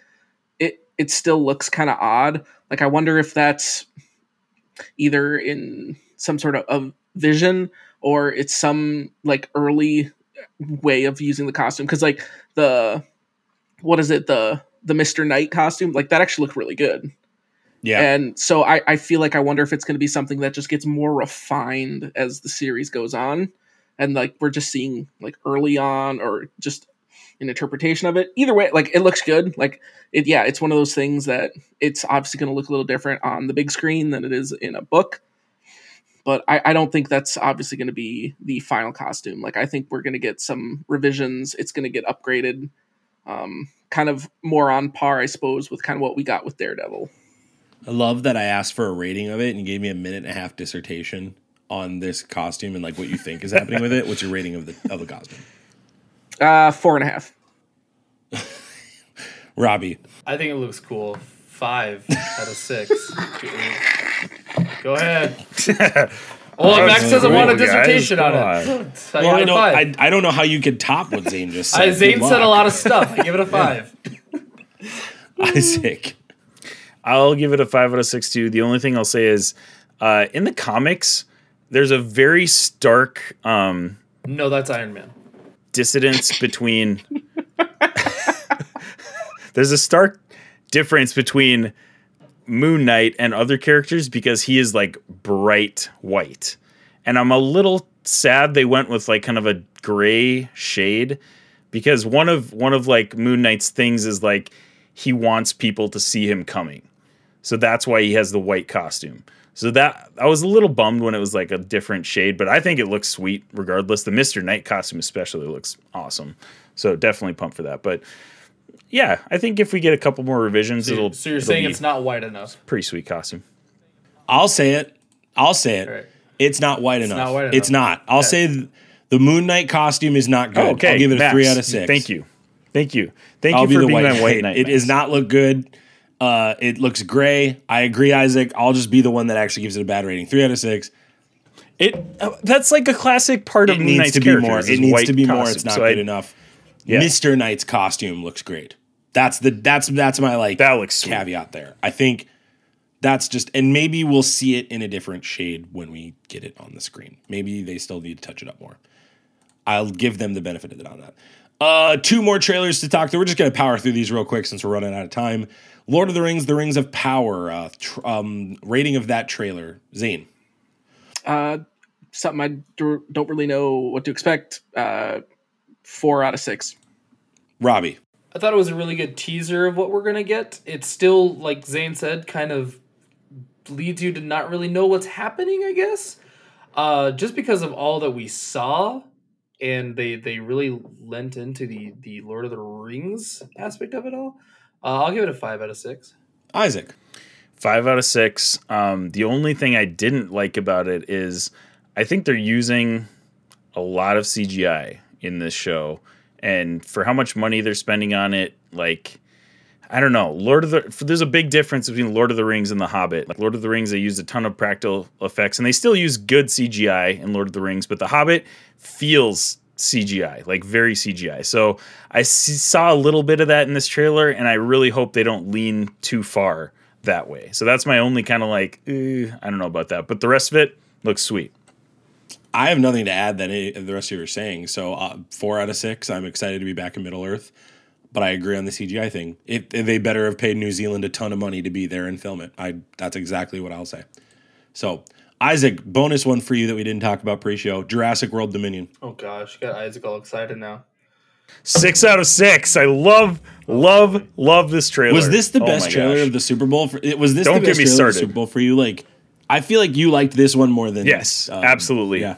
Speaker 4: it it still looks kind of odd. Like I wonder if that's either in some sort of, of vision or it's some like early way of using the costume because like the what is it the the Mr. Knight costume like that actually looked really good
Speaker 1: Yeah.
Speaker 4: and so I, I feel like I wonder if it's going to be something that just gets more refined as the series goes on, and like we're just seeing like early on or just an interpretation of it. Either way, like it looks good. Like it, yeah, it's one of those things that it's obviously going to look a little different on the big screen than it is in a book. But I, I don't think that's obviously going to be the final costume. Like I think we're going to get some revisions. It's going to get upgraded, um, kind of more on par, I suppose, with kind of what we got with Daredevil.
Speaker 1: I love that I asked for a rating of it and you gave me a minute and a half dissertation on this costume and like what you think is happening with it. What's your rating of the of the costume?
Speaker 4: Uh, four and a half.
Speaker 1: Robbie.
Speaker 3: I think it looks cool. Five out of six. Go ahead. Well, Max doesn't want a
Speaker 2: Cool, guys.
Speaker 3: dissertation on it. So
Speaker 1: Well, I
Speaker 3: I give it
Speaker 1: don't
Speaker 3: five.
Speaker 1: I, I don't know how you could top what Zane just said.
Speaker 3: I, Zane
Speaker 1: Good
Speaker 3: said a lot of stuff. I give it a five.
Speaker 1: Isaac.
Speaker 2: I'll give it a five out of six too. The only thing I'll say is, uh, in the comics, there's a very stark um,
Speaker 3: No, that's Iron Man.
Speaker 2: dissidence between. there's a stark difference between Moon Knight and other characters because he is like bright white, and I'm a little sad they went with like kind of a gray shade because one of one of like Moon Knight's things is like he wants people to see him coming. So that's why he has the white costume. So that I was a little bummed when it was like a different shade, but I think it looks sweet regardless. The Mr. Knight costume especially looks awesome. So definitely pumped for that. But yeah, I think if we get a couple more revisions,
Speaker 3: So,
Speaker 2: it'll
Speaker 3: so you're
Speaker 2: it'll
Speaker 3: saying
Speaker 2: be
Speaker 3: it's not white enough.
Speaker 2: pretty sweet costume.
Speaker 1: I'll say it. I'll say it.
Speaker 3: Right.
Speaker 1: It's not white enough.
Speaker 3: not white
Speaker 1: It's not. I'll
Speaker 3: Okay.
Speaker 1: say th- the Moon Knight costume is not good.
Speaker 2: Oh, okay,
Speaker 1: I'll give it a
Speaker 2: Max,
Speaker 1: three out of six.
Speaker 2: Thank you, thank you, thank
Speaker 1: I'll
Speaker 2: you
Speaker 1: be
Speaker 2: for
Speaker 1: the
Speaker 2: being
Speaker 1: white
Speaker 2: my white
Speaker 1: knight.
Speaker 2: knight.
Speaker 1: It
Speaker 2: Max.
Speaker 1: does not look good. Uh, it looks gray. I agree, Isaac. I'll just be the one that actually gives it a bad rating. Three out of six.
Speaker 2: It uh, that's like a classic part of
Speaker 1: It
Speaker 2: Moon
Speaker 1: needs
Speaker 2: Knight's
Speaker 1: to be more. It needs to be more. It's not
Speaker 2: So I-
Speaker 1: good enough.
Speaker 2: Yeah.
Speaker 1: Mr. Knight's costume looks great. That's the that's that's my like
Speaker 2: That looks sweet.
Speaker 1: caveat there. I think that's just and maybe we'll see it in a different shade when we get it on the screen. Maybe they still need to touch it up more. I'll give them the benefit of it on that. Uh, two more trailers to talk through. We're just gonna power through these real quick since we're running out of time. Lord of the Rings: The Rings of Power. Uh, tr- um, rating of that trailer, Zane.
Speaker 4: Uh, something I do- don't really know what to expect. Uh, four out of six.
Speaker 1: Robbie.
Speaker 3: I thought it was a really good teaser of what we're gonna get. It's still, like Zane said, kind of leads you to not really know what's happening. I guess, uh, just because of all that we saw, and they they really lent into the the Lord of the Rings aspect of it all. Uh, I'll give it a five out of six.
Speaker 1: Isaac.
Speaker 2: Five out of six. Um, the only thing I didn't like about it is I think they're using a lot of CGI in this show, and for how much money they're spending on it, like I don't know. Lord of the for, there's a big difference between Lord of the Rings and The Hobbit. Like Lord of the Rings, they used a ton of practical effects, and they still use good CGI in Lord of the Rings, but The Hobbit feels CGI, like very CGI. So I saw a little bit of that in this trailer, and I really hope they don't lean too far that way. So that's my only kind of like, eh, I don't know about that, but the rest of it looks sweet.
Speaker 1: I have nothing to add than any, the rest of you are saying. So uh, four out of six. I'm excited to be back in Middle Earth, but I agree on the CGI thing. It, they better have paid New Zealand a ton of money to be there and film it. I that's exactly what I'll say. So Isaac, bonus one for you that we didn't talk about pre-show: Jurassic World Dominion.
Speaker 3: Oh gosh, got Isaac all excited now.
Speaker 2: Six out of six. I love, love, love this trailer.
Speaker 1: Was this the
Speaker 2: Oh
Speaker 1: best trailer
Speaker 2: gosh.
Speaker 1: of the Super Bowl? For, it was this
Speaker 2: Don't
Speaker 1: the
Speaker 2: get
Speaker 1: best
Speaker 2: me
Speaker 1: trailer of the
Speaker 2: started.
Speaker 1: Super Bowl for you? Like, I feel like you liked this one more than
Speaker 2: Yes,
Speaker 1: um,
Speaker 2: absolutely.
Speaker 1: Yeah,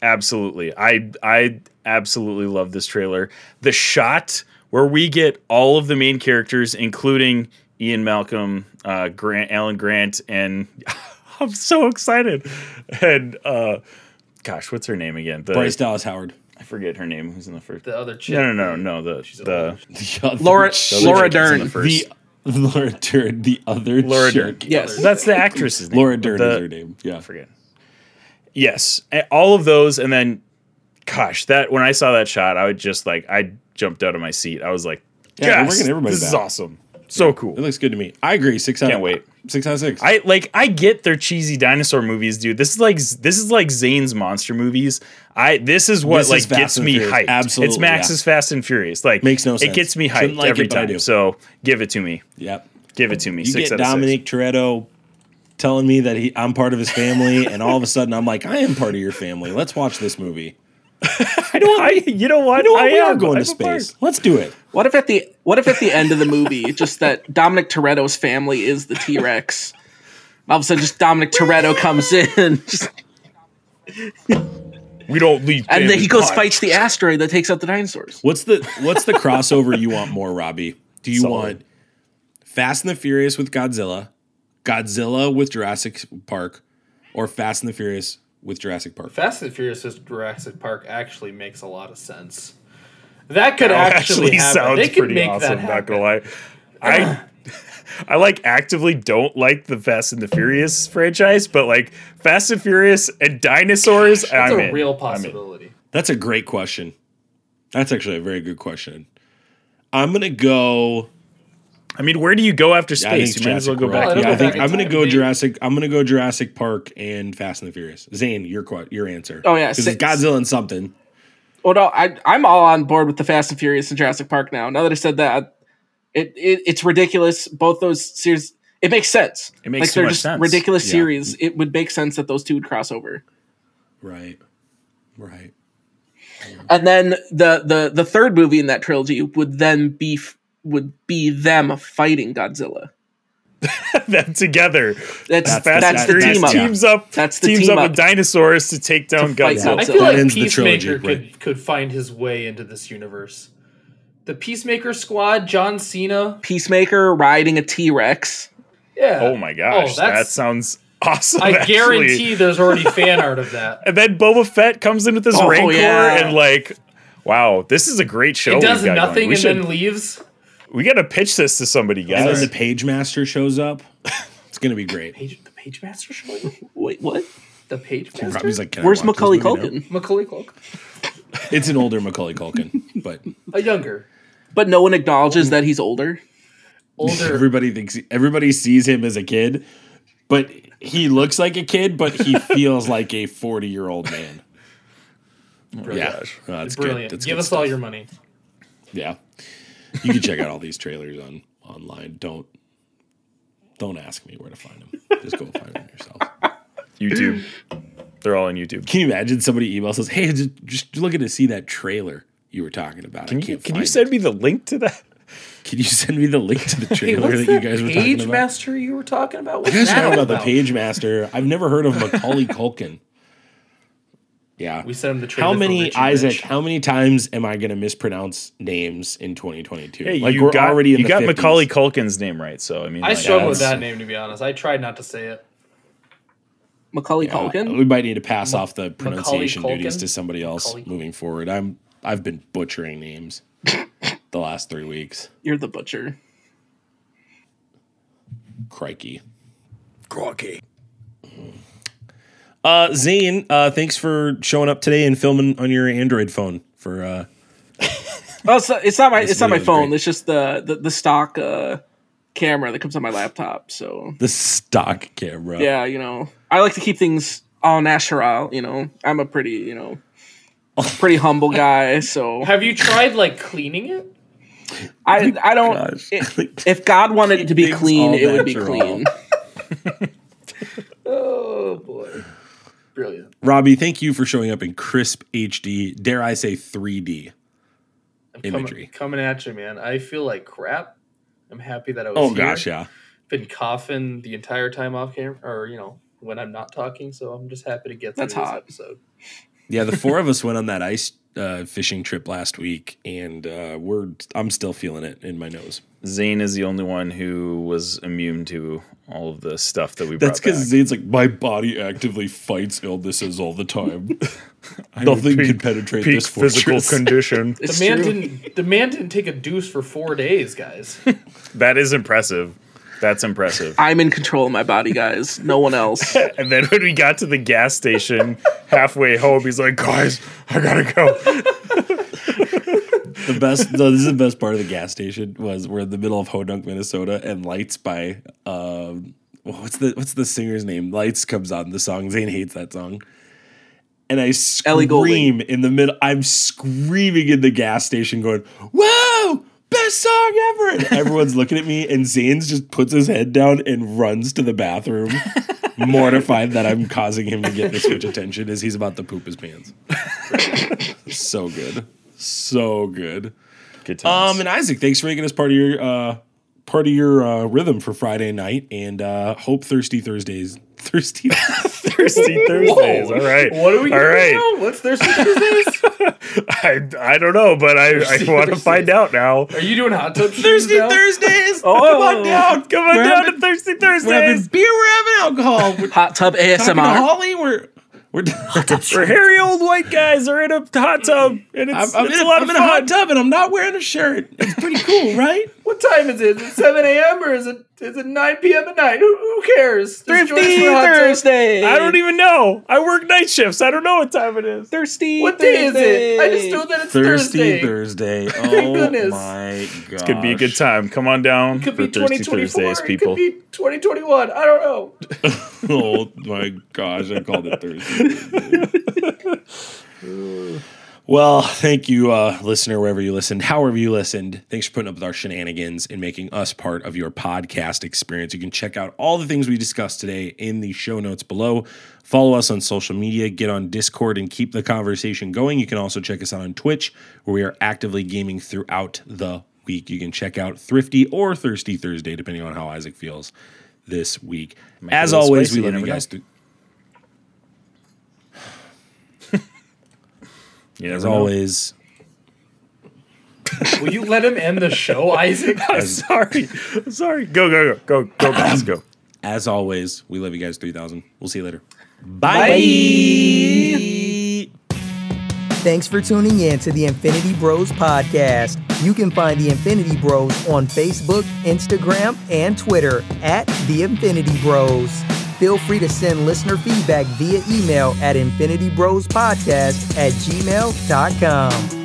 Speaker 2: Absolutely. I I absolutely love this trailer. The shot where we get all of the main characters, including Ian Malcolm, uh, Grant, Alan Grant, and I'm so excited. And uh, gosh, what's her name again? The,
Speaker 1: Bryce Dallas Howard.
Speaker 2: I forget her name. Who's in the first?
Speaker 3: The other chick.
Speaker 2: No, no, no, no. The
Speaker 3: She's
Speaker 2: the
Speaker 1: The other
Speaker 4: Laura
Speaker 1: chick-
Speaker 4: Laura
Speaker 2: chick is in the
Speaker 4: Dern.
Speaker 1: the Laura Dern, the other
Speaker 2: Laura Dern.
Speaker 4: Yes.
Speaker 2: That's the actress's name.
Speaker 1: Laura Dern
Speaker 2: The-
Speaker 1: is her name. Yeah.
Speaker 2: I forget. Yes, all of those, and then, gosh, that when I saw that shot, I would just like I jumped out of my seat. I was like,
Speaker 1: Yeah, they're
Speaker 2: yes,
Speaker 1: everybody
Speaker 2: this is awesome, so cool.
Speaker 1: It looks good to me. I agree. Six out
Speaker 2: Can't
Speaker 1: of
Speaker 2: wait.
Speaker 1: Six out of six.
Speaker 2: I like I get their cheesy dinosaur movies, dude. This is like this is like Zayne's monster movies. I this is what
Speaker 1: This
Speaker 2: like
Speaker 1: Fast
Speaker 2: gets me
Speaker 1: Furious.
Speaker 2: hyped.
Speaker 1: Absolutely,
Speaker 2: it's Max's Fast and Furious. Like
Speaker 1: Makes no sense.
Speaker 2: It gets me hyped
Speaker 1: like
Speaker 2: every
Speaker 1: it,
Speaker 2: time. So give it to me.
Speaker 1: yep.
Speaker 2: Give it to me.
Speaker 1: You
Speaker 2: Six
Speaker 1: get
Speaker 2: out of
Speaker 1: Dominic Toretto telling me that he, I'm part of his family, and all of a sudden I'm like, I am part of your family. Let's watch this movie.
Speaker 2: Six. I don't. I, you know what?
Speaker 1: You know what?
Speaker 2: I
Speaker 1: we are
Speaker 2: am.
Speaker 1: going
Speaker 2: I'm
Speaker 1: to
Speaker 2: a part.
Speaker 1: space. Let's do it.
Speaker 4: What if at the what if at the end of the movie, just that Dominic Toretto's family is the T Rex? All of a sudden, just Dominic Toretto comes in, just,
Speaker 2: We don't leave.
Speaker 4: and then he goes
Speaker 2: behind.
Speaker 4: fights the asteroid that takes out the dinosaurs.
Speaker 1: What's the What's the crossover you want more, Robbie? Do you
Speaker 2: Solid.
Speaker 1: want Fast and the Furious with Godzilla, Godzilla with Jurassic Park, or Fast and the Furious with Jurassic Park?
Speaker 3: Fast and Furious with Jurassic Park actually makes a lot of sense. That could
Speaker 2: That
Speaker 3: actually, happen.
Speaker 2: sounds
Speaker 3: they
Speaker 2: pretty
Speaker 3: make
Speaker 2: awesome.
Speaker 3: that
Speaker 2: Not gonna lie, I I like actively don't like the Fast and the Furious franchise, but like Fast and Furious and dinosaurs,
Speaker 3: That's
Speaker 2: I'm
Speaker 3: a
Speaker 2: in.
Speaker 3: real possibility.
Speaker 1: That's a great question. That's actually a very good question. I'm gonna go.
Speaker 2: I mean, where do you go after
Speaker 1: I think
Speaker 2: space? you might as well go
Speaker 1: Jurassic
Speaker 2: back.
Speaker 3: World.
Speaker 1: Yeah, I think I'm gonna go
Speaker 3: dude.
Speaker 1: Jurassic. I'm gonna go Jurassic Park and Fast and the Furious. Zayne, your your answer.
Speaker 4: Oh, yeah,
Speaker 1: because it's Godzilla and something.
Speaker 4: Well, no, I, I'm all on board with the Fast and Furious and Jurassic Park now. Now that I said that, it, it it's ridiculous. Both those series, it makes sense.
Speaker 2: It makes
Speaker 4: like
Speaker 2: too
Speaker 4: they're
Speaker 2: much
Speaker 4: just
Speaker 2: sense.
Speaker 4: ridiculous
Speaker 1: Yeah.
Speaker 4: series. It would make sense that those two would cross over.
Speaker 1: Right, right.
Speaker 4: And then the the the third movie in that trilogy would then be f- would be them fighting Godzilla.
Speaker 2: them together.
Speaker 4: That's
Speaker 2: Fast
Speaker 4: that's, the team up.
Speaker 2: teams up.
Speaker 4: That's the
Speaker 2: teams
Speaker 4: team
Speaker 2: up,
Speaker 4: up.
Speaker 2: with dinosaurs to take down
Speaker 4: fight
Speaker 2: Godzilla.
Speaker 3: I feel
Speaker 1: that
Speaker 3: like
Speaker 1: ends the
Speaker 3: Peacemaker
Speaker 1: trilogy,
Speaker 3: could
Speaker 1: right.
Speaker 3: could find his way into this universe. The Peacemaker Squad, John Cena.
Speaker 4: Peacemaker riding a T Rex.
Speaker 3: Yeah.
Speaker 2: Oh my gosh, oh,
Speaker 3: that
Speaker 2: sounds awesome.
Speaker 3: I
Speaker 2: actually.
Speaker 3: guarantee there's already fan art of that.
Speaker 2: And then Boba Fett comes in with this
Speaker 4: Oh,
Speaker 2: Rancor
Speaker 4: yeah.
Speaker 2: and like, wow, this is a great show.
Speaker 3: It does
Speaker 2: we've
Speaker 3: nothing
Speaker 2: We
Speaker 3: and
Speaker 2: should,
Speaker 3: then leaves.
Speaker 2: We got to pitch this to somebody,
Speaker 1: And then the Page Master shows up. It's gonna be great.
Speaker 3: Page, the Page Master showing?
Speaker 4: Wait, what?
Speaker 3: The Page Master?
Speaker 1: Robbie's like, Can I
Speaker 4: Where's
Speaker 1: watch this
Speaker 4: Macaulay
Speaker 1: movie now?
Speaker 4: Culkin?
Speaker 3: Macaulay Culkin.
Speaker 1: It's an older Macaulay Culkin, but
Speaker 3: A younger,
Speaker 4: But no one acknowledges that he's older.
Speaker 3: older.
Speaker 1: everybody thinks everybody sees him as a kid, but he looks like a kid, but he feels like a 40 year old man. Oh yeah, Oh, that's
Speaker 3: Brilliant.
Speaker 1: good. That's
Speaker 3: Give
Speaker 1: good
Speaker 3: us all your money.
Speaker 1: Yeah, you can check out all these trailers on online. Don't don't ask me where to find them. Just go find them yourself.
Speaker 2: YouTube. They're all on YouTube.
Speaker 1: Can you imagine somebody emails us, "Hey, just, just looking to see that trailer you were talking about."
Speaker 2: Can
Speaker 1: I
Speaker 2: you
Speaker 1: can't
Speaker 2: can you send
Speaker 1: it.
Speaker 2: me the link to that?
Speaker 1: Can you send me the link to the trailer
Speaker 3: what's
Speaker 1: that you guys were talking about? Page?
Speaker 3: Master you were talking about? What's
Speaker 1: You guys
Speaker 3: that
Speaker 1: talking
Speaker 3: all
Speaker 1: about the Page Master? I've never heard of Macaulay Culkin. Yeah.
Speaker 3: We sent him the trailer.
Speaker 1: How many
Speaker 3: Richie
Speaker 1: Isaac?
Speaker 3: Rich.
Speaker 1: How many times am I going to mispronounce names in 2022?
Speaker 2: Hey,
Speaker 1: like
Speaker 2: you
Speaker 1: we're
Speaker 2: got,
Speaker 1: already in
Speaker 2: you
Speaker 1: the
Speaker 2: got
Speaker 1: 50s.
Speaker 2: Macaulay Culkin's name right, so I mean,
Speaker 3: I
Speaker 2: like,
Speaker 3: struggle with that name to be honest. I tried not to say it.
Speaker 4: Macaulay
Speaker 1: Yeah,
Speaker 4: Culkin.
Speaker 1: we might need to pass off the pronunciation
Speaker 3: Culkin?
Speaker 1: duties to somebody else
Speaker 3: Macaulay Culkin.
Speaker 1: moving forward. I'm I've been butchering names the last three weeks.
Speaker 4: You're the butcher.
Speaker 1: Crikey.
Speaker 2: Crocky. Mm.
Speaker 1: Uh, Zayne, uh, thanks for showing up today and filming on your Android phone for uh,
Speaker 4: Oh, it's not, it's not my it's not my phone.
Speaker 1: great.
Speaker 4: It's just the, the the stock uh, camera that comes on my laptop. So
Speaker 1: the stock camera.
Speaker 4: yeah, you know, I like to keep things all natural. You know, I'm a pretty you know pretty humble guy. So
Speaker 3: Have you tried like cleaning it?
Speaker 4: I I don't. It- if God wanted it to be clean,
Speaker 1: all
Speaker 4: it would be clean.
Speaker 3: Boy. Brilliant.
Speaker 1: Robbie, thank you for showing up in crisp HD, dare I say 3D.
Speaker 3: I'm
Speaker 1: Imagery.
Speaker 3: Coming, coming at you, man. I feel like crap. I'm happy that I was
Speaker 1: Oh
Speaker 3: here.
Speaker 1: gosh, yeah.
Speaker 3: Been coughing the entire time off camera, or you know, when I'm not talking. So I'm just happy to get through
Speaker 4: That's
Speaker 3: this
Speaker 4: hot.
Speaker 3: episode.
Speaker 1: Yeah, the four of us went on that ice uh, fishing trip last week, and uh, we're I'm still feeling it in my nose.
Speaker 2: Zayne is the only one who was immune to all of the stuff that we
Speaker 1: That's
Speaker 2: brought back.
Speaker 1: because Zayne's like my body actively fights illnesses all the time. Nothing
Speaker 2: peak-
Speaker 1: can penetrate
Speaker 2: peak
Speaker 1: this
Speaker 2: physical
Speaker 1: fortress.
Speaker 2: condition.
Speaker 3: The man
Speaker 4: true.
Speaker 3: didn't. The man didn't take a deuce for four days, guys.
Speaker 2: that is impressive. That's impressive.
Speaker 4: I'm in control of my body, guys. No one else.
Speaker 2: And then when we got to the gas station halfway home, he's like, guys, I gotta go.
Speaker 1: the best no, this is the best part of the gas station was we're in the middle of Hodunk, Minnesota, and Lights by um what's the what's the singer's name? Lights comes on the song. Zayne hates that song. And I
Speaker 4: Ellie
Speaker 1: scream in the middle. I'm screaming in the gas station, going, "Whoa, best song ever!" And everyone's looking at me, and Zayne's just puts his head down and runs to the bathroom, mortified that I'm causing him to get this much attention as he's about to poop his pants. so good, so good.
Speaker 2: Good times.
Speaker 1: Um, and Isaac, thanks for making us part of your uh, part of your uh, rhythm for Friday night, and uh, hope Thirsty Thursdays, Thirsty.
Speaker 2: Thirsty Thursdays. All right.
Speaker 3: What are we
Speaker 2: All
Speaker 3: doing now? What's Thursday Thursdays?
Speaker 2: I, I don't know, but I, I
Speaker 3: Thirsty
Speaker 2: want to find out now.
Speaker 3: Are you doing hot tub shoes
Speaker 1: Thirsty
Speaker 3: now?
Speaker 1: Thursdays.
Speaker 2: Oh,
Speaker 1: come on down.
Speaker 2: Come on
Speaker 1: We're
Speaker 2: down
Speaker 1: having-
Speaker 2: to Thirsty
Speaker 1: We're having
Speaker 2: Thursdays.
Speaker 1: beer. We're having alcohol. We're
Speaker 4: Hot tub ASMR.
Speaker 1: Holly. We're we're.
Speaker 2: Where hairy old white guys are in a hot tub, and
Speaker 1: I'm,
Speaker 2: it's,
Speaker 1: I'm
Speaker 2: it's
Speaker 1: in,
Speaker 2: a
Speaker 1: a,
Speaker 2: lot
Speaker 1: I'm
Speaker 2: of
Speaker 1: in a hot tub and I'm not wearing a shirt. It's pretty cool, right?
Speaker 3: What time is it? Is it 7 a.m. or is it is it 9 p.m. at night? Who, who cares? Just
Speaker 4: Thrifty
Speaker 3: for hot tub.
Speaker 4: Thursday.
Speaker 2: I don't even know. I work night shifts. I don't know what time it is.
Speaker 4: Thirsty.
Speaker 3: What day is it? I just know that it's
Speaker 1: Thirsty
Speaker 3: Thursday.
Speaker 1: Thursday. Oh
Speaker 3: goodness.
Speaker 1: my god!
Speaker 2: It's gonna be a good time. Come on down It
Speaker 3: Could
Speaker 2: for
Speaker 3: be 2024.
Speaker 2: Thursdays,
Speaker 3: It could be 2021. I don't know.
Speaker 1: oh my gosh, I called it Thursday. well, thank you, uh, listener, wherever you listened, however you listened. Thanks for putting up with our shenanigans and making us part of your podcast experience. You can check out all the things we discussed today in the show notes below. Follow us on social media, get on Discord, and keep the conversation going. You can also check us out on Twitch, where we are actively gaming throughout the week. You can check out Thrifty or Thirsty Thursday, depending on how Isaac feels this week. As always, we love you guys.
Speaker 2: You
Speaker 1: as
Speaker 2: never know.
Speaker 1: always,
Speaker 3: Will you let him end the show, Isaac?
Speaker 2: I'm sorry. I'm sorry. Go, go, go, go, go, guys, go.
Speaker 1: as always, we love you guys. Three thousand. We'll see you later. Bye.
Speaker 8: Thanks for tuning in to the Infinity Bros podcast. You can find the Infinity Bros on Facebook, Instagram, and Twitter at the Infinity Bros. Feel free to send listener feedback via email at infinitybrospodcast at gmail.com.